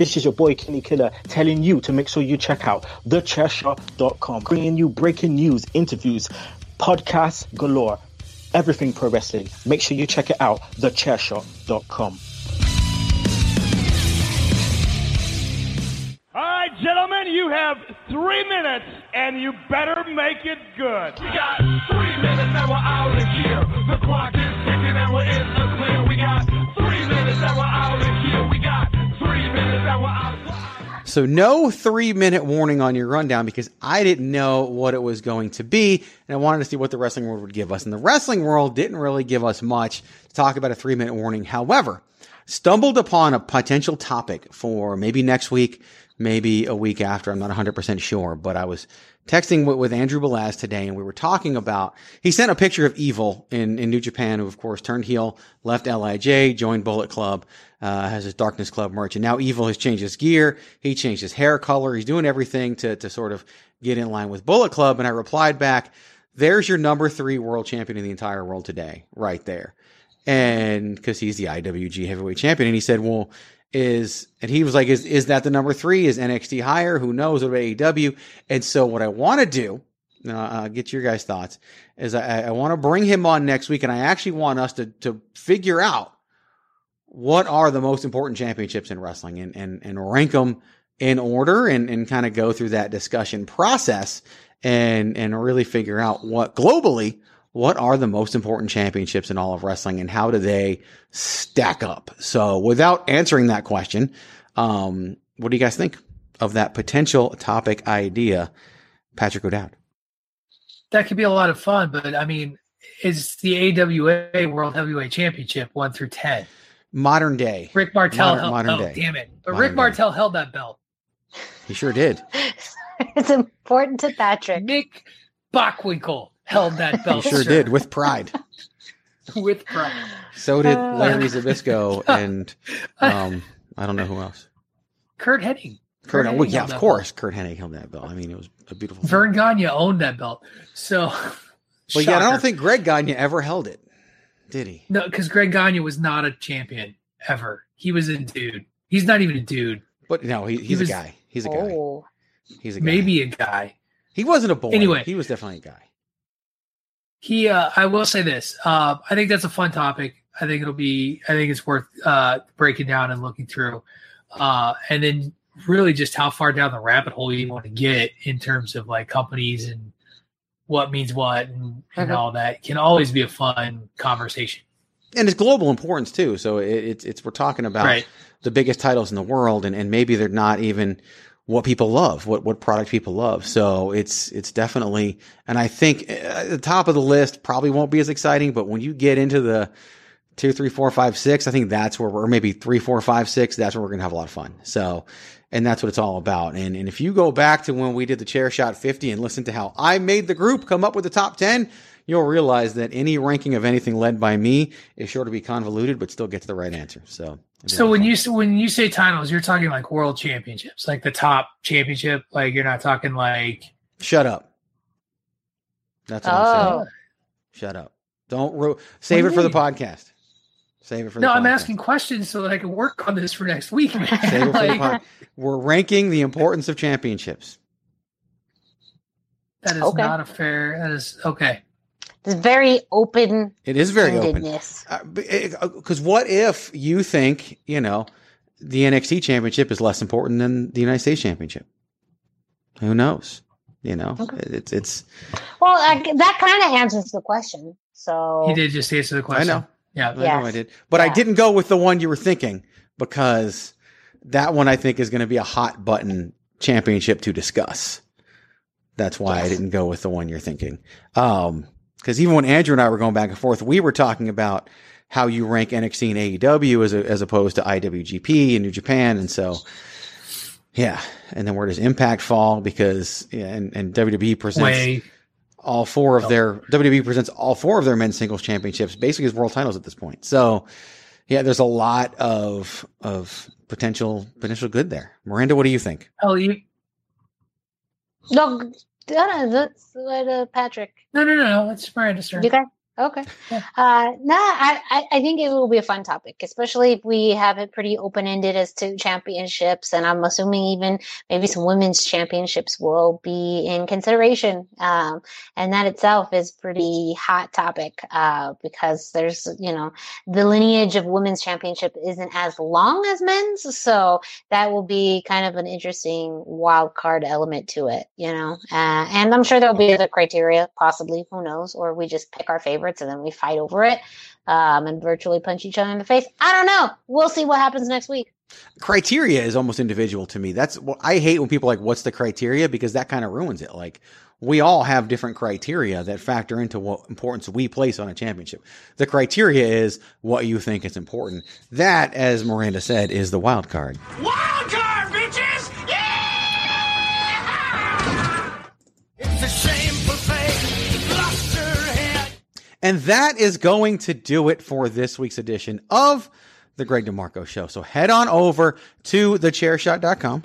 N: This is your boy Kenny Killer telling you to make sure you check out thechairshot.com, bringing you breaking news, interviews, podcasts galore, everything pro wrestling. Make sure you check it out, thechairshot.com.
G: All right, gentlemen, you have three minutes, and you better make it good. We got three minutes and we're out of here. The clock is ticking and we're in the clear. We got three minutes and we're out of here. We got
B: So no three minute warning on your rundown because I didn't know what it was going to be, and I wanted to see what the wrestling world would give us. And the wrestling world didn't really give us much to talk about a three minute warning. However, stumbled upon a potential topic for maybe next week, maybe a week after. I'm not 100% sure, but I was texting with, with Andrew Belaz today and we were talking about, he sent a picture of Evil in, in New Japan, who of course turned heel, left LIJ, joined Bullet Club, uh, has his Darkness Club merch. And now Evil has changed his gear. He changed his hair color. He's doing everything to, to sort of get in line with Bullet Club. And I replied back, there's your number three world champion in the entire world today, right there. And because he's the IWGP heavyweight champion. And he said, well, is, and he was like, is, is that the number three? Is NXT higher? Who knows about AEW? And so what I want to do, uh, get your guys' thoughts, is I, I want to bring him on next week. And I actually want us to, to figure out what are the most important championships in wrestling and, and, and rank them in order and, and kind of go through that discussion process and, and really figure out what globally, what are the most important championships in all of wrestling and how do they stack up? So without answering that question, um, what do you guys think of that potential topic idea, Patrick O'Dowd?
E: That could be a lot of fun, but I mean, is the AWA World Heavyweight Championship one through ten?
B: Modern day.
E: Rick Martel
B: Modern-
E: held.
B: modern
E: oh,
B: day.
E: damn it! But
B: Modern
E: Rick
B: day.
E: Martel held that belt.
B: He sure did. [LAUGHS]
F: it's important to Patrick.
E: Nick Bockwinkel held that
B: He
E: belt.
B: sure
E: sir.
B: did with pride. [LAUGHS]
E: with pride.
B: So did
E: Uh,
B: Larry Zbyszko [LAUGHS] and um, I don't know who else.
E: Curt Hennig.
B: Curt,
E: Hennig
B: well, yeah, of
E: that
B: course, Curt Hennig held that belt. I mean, it was a beautiful.
E: belt. Verne Gagne owned that belt. So, [LAUGHS]
B: But yeah, I don't think Greg Gagne ever held it, did he?
E: no, because Greg Gagne was not a champion ever. He was a dude. He's not even a dude.
B: But no, he, he's
E: was-
B: a guy. He's a guy.
F: Oh.
B: He's a guy.
E: Maybe a guy.
B: he wasn't a boy.
E: Anyway.
B: he was definitely a guy.
E: He, uh, I will say this. Uh, I think that's a fun topic. I think it'll be. I think it's worth uh, breaking down and looking through, uh, and then really just how far down the rabbit hole you want to get in terms of like companies and what means what and, and
B: Mhm.
E: all that can always be a fun conversation.
B: and it's global importance too. So it, it's it's we're talking about
E: Right.
B: the biggest titles in the world, and, and maybe they're not even what people love, what what product people love. So it's it's definitely, and I think uh, the top of the list probably won't be as exciting, but when you get into the two, three, four, five, six, I think that's where we're or maybe three, four, five, six. That's where we're gonna have a lot of fun. So. And that's what it's all about. And, and if you go back to when we did the chair shot 50 and listen to how I made the group come up with the top 10, you'll realize that any ranking of anything led by me is sure to be convoluted, but still get to the right answer. So,
E: So when you when you say titles, you're talking like world championships, like the top championship. Like you're not talking like
B: shut up. That's what I'm
E: oh
B: saying. Shut up. Don't ru- save
E: What
B: it for
E: you
B: the podcast. Save it for the
E: no, I'm
B: podcast.
E: asking questions so that I can work on this for next week, man.
B: Save it [LAUGHS] for the pod- We're ranking the importance of championships.
E: that is
F: Okay.
E: not a fair. That is okay.
F: It's very open.
B: It is very open.
F: endedness.
B: Uh, because eh, uh, what if you think, you know, the NXT championship is less important than the United States championship? Who knows? You know, it's it's.
F: Well, I, that kind of answers the question. So
E: He did just answer the question.
B: I know.
E: Yeah.
B: I know I did, but I didn't go with the one you were thinking because that one I think is going to be a hot button championship to discuss. That's why I didn't go with the one you're thinking. Um, because even when Andrew and I were going back and forth, we were talking about how you rank NXT and AEW as a, as opposed to IWGP and New Japan, and so yeah. And then where does Impact fall? Because yeah, and, and WWE presents
E: Way.
B: all four of oh. their WWE presents all four of their men's singles championships basically as world titles at this point. So yeah, there's a lot of of potential potential good there. Miranda, what do you think?
E: Oh, you.
F: no, no, that's let uh, Patrick.
E: No, no, no, no. It's turn.
F: You guys? Okay. [LAUGHS] Uh, nah, I, I, think it will be a fun topic, especially if we have it pretty open ended as to championships. And I'm assuming even maybe some women's championships will be in consideration. Um, and that itself is pretty hot topic, uh, because there's, you know, the lineage of women's championship isn't as long as men's. So that will be kind of an interesting wild card element to it, you know, uh, and I'm sure there'll be other criteria, possibly, who knows, or we just pick our favorites and then we fight over it um, and virtually punch each other in the face. I don't know. We'll see what happens next week.
B: Criteria is almost individual to me. That's what I hate when people are like, what's the criteria? Because that kind of ruins it. Like, we all have different criteria that factor into what importance we place on a championship. The criteria is what you think is important. That, as Miranda said, is the wild card.
G: Wild card,
B: And that is going to do it for this week's edition of the Greg DeMarco Show. So head on over to thechairshot.com.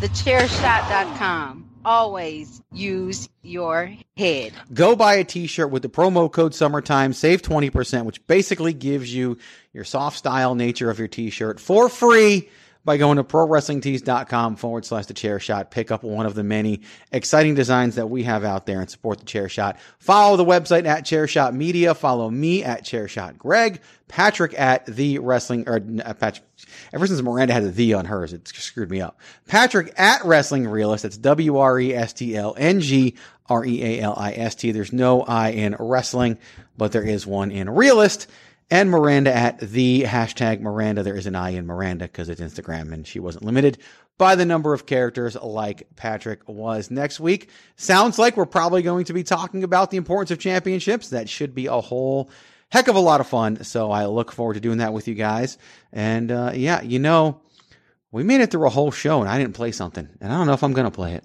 D: Thechairshot.com. Always use your head.
B: Go buy a t-shirt with the promo code summertime, save 20%, which basically gives you your soft style nature of your t-shirt for free by going to prowrestlingtees.com forward slash the chair shot. Pick up one of the many exciting designs that we have out there and support the chair shot. Follow the website at chair shot media. Follow me at chair shot Greg, Patrick at the wrestling, or uh, Patrick, ever since Miranda had the the on hers, it screwed me up. Patrick at wrestling realist. That's W R E S T L N G R E A L I S T. There's no I in wrestling, but there is one in realist and Miranda at the hashtag Miranda. There is an I in Miranda because it's Instagram and she wasn't limited by the number of characters like Patrick was. Next week, sounds like we're probably going to be talking about the importance of championships. That should be a whole heck of a lot of fun. So I look forward to doing that with you guys. And uh, yeah, you know, we made it through a whole show and I didn't play something. And I don't know if I'm going to play it.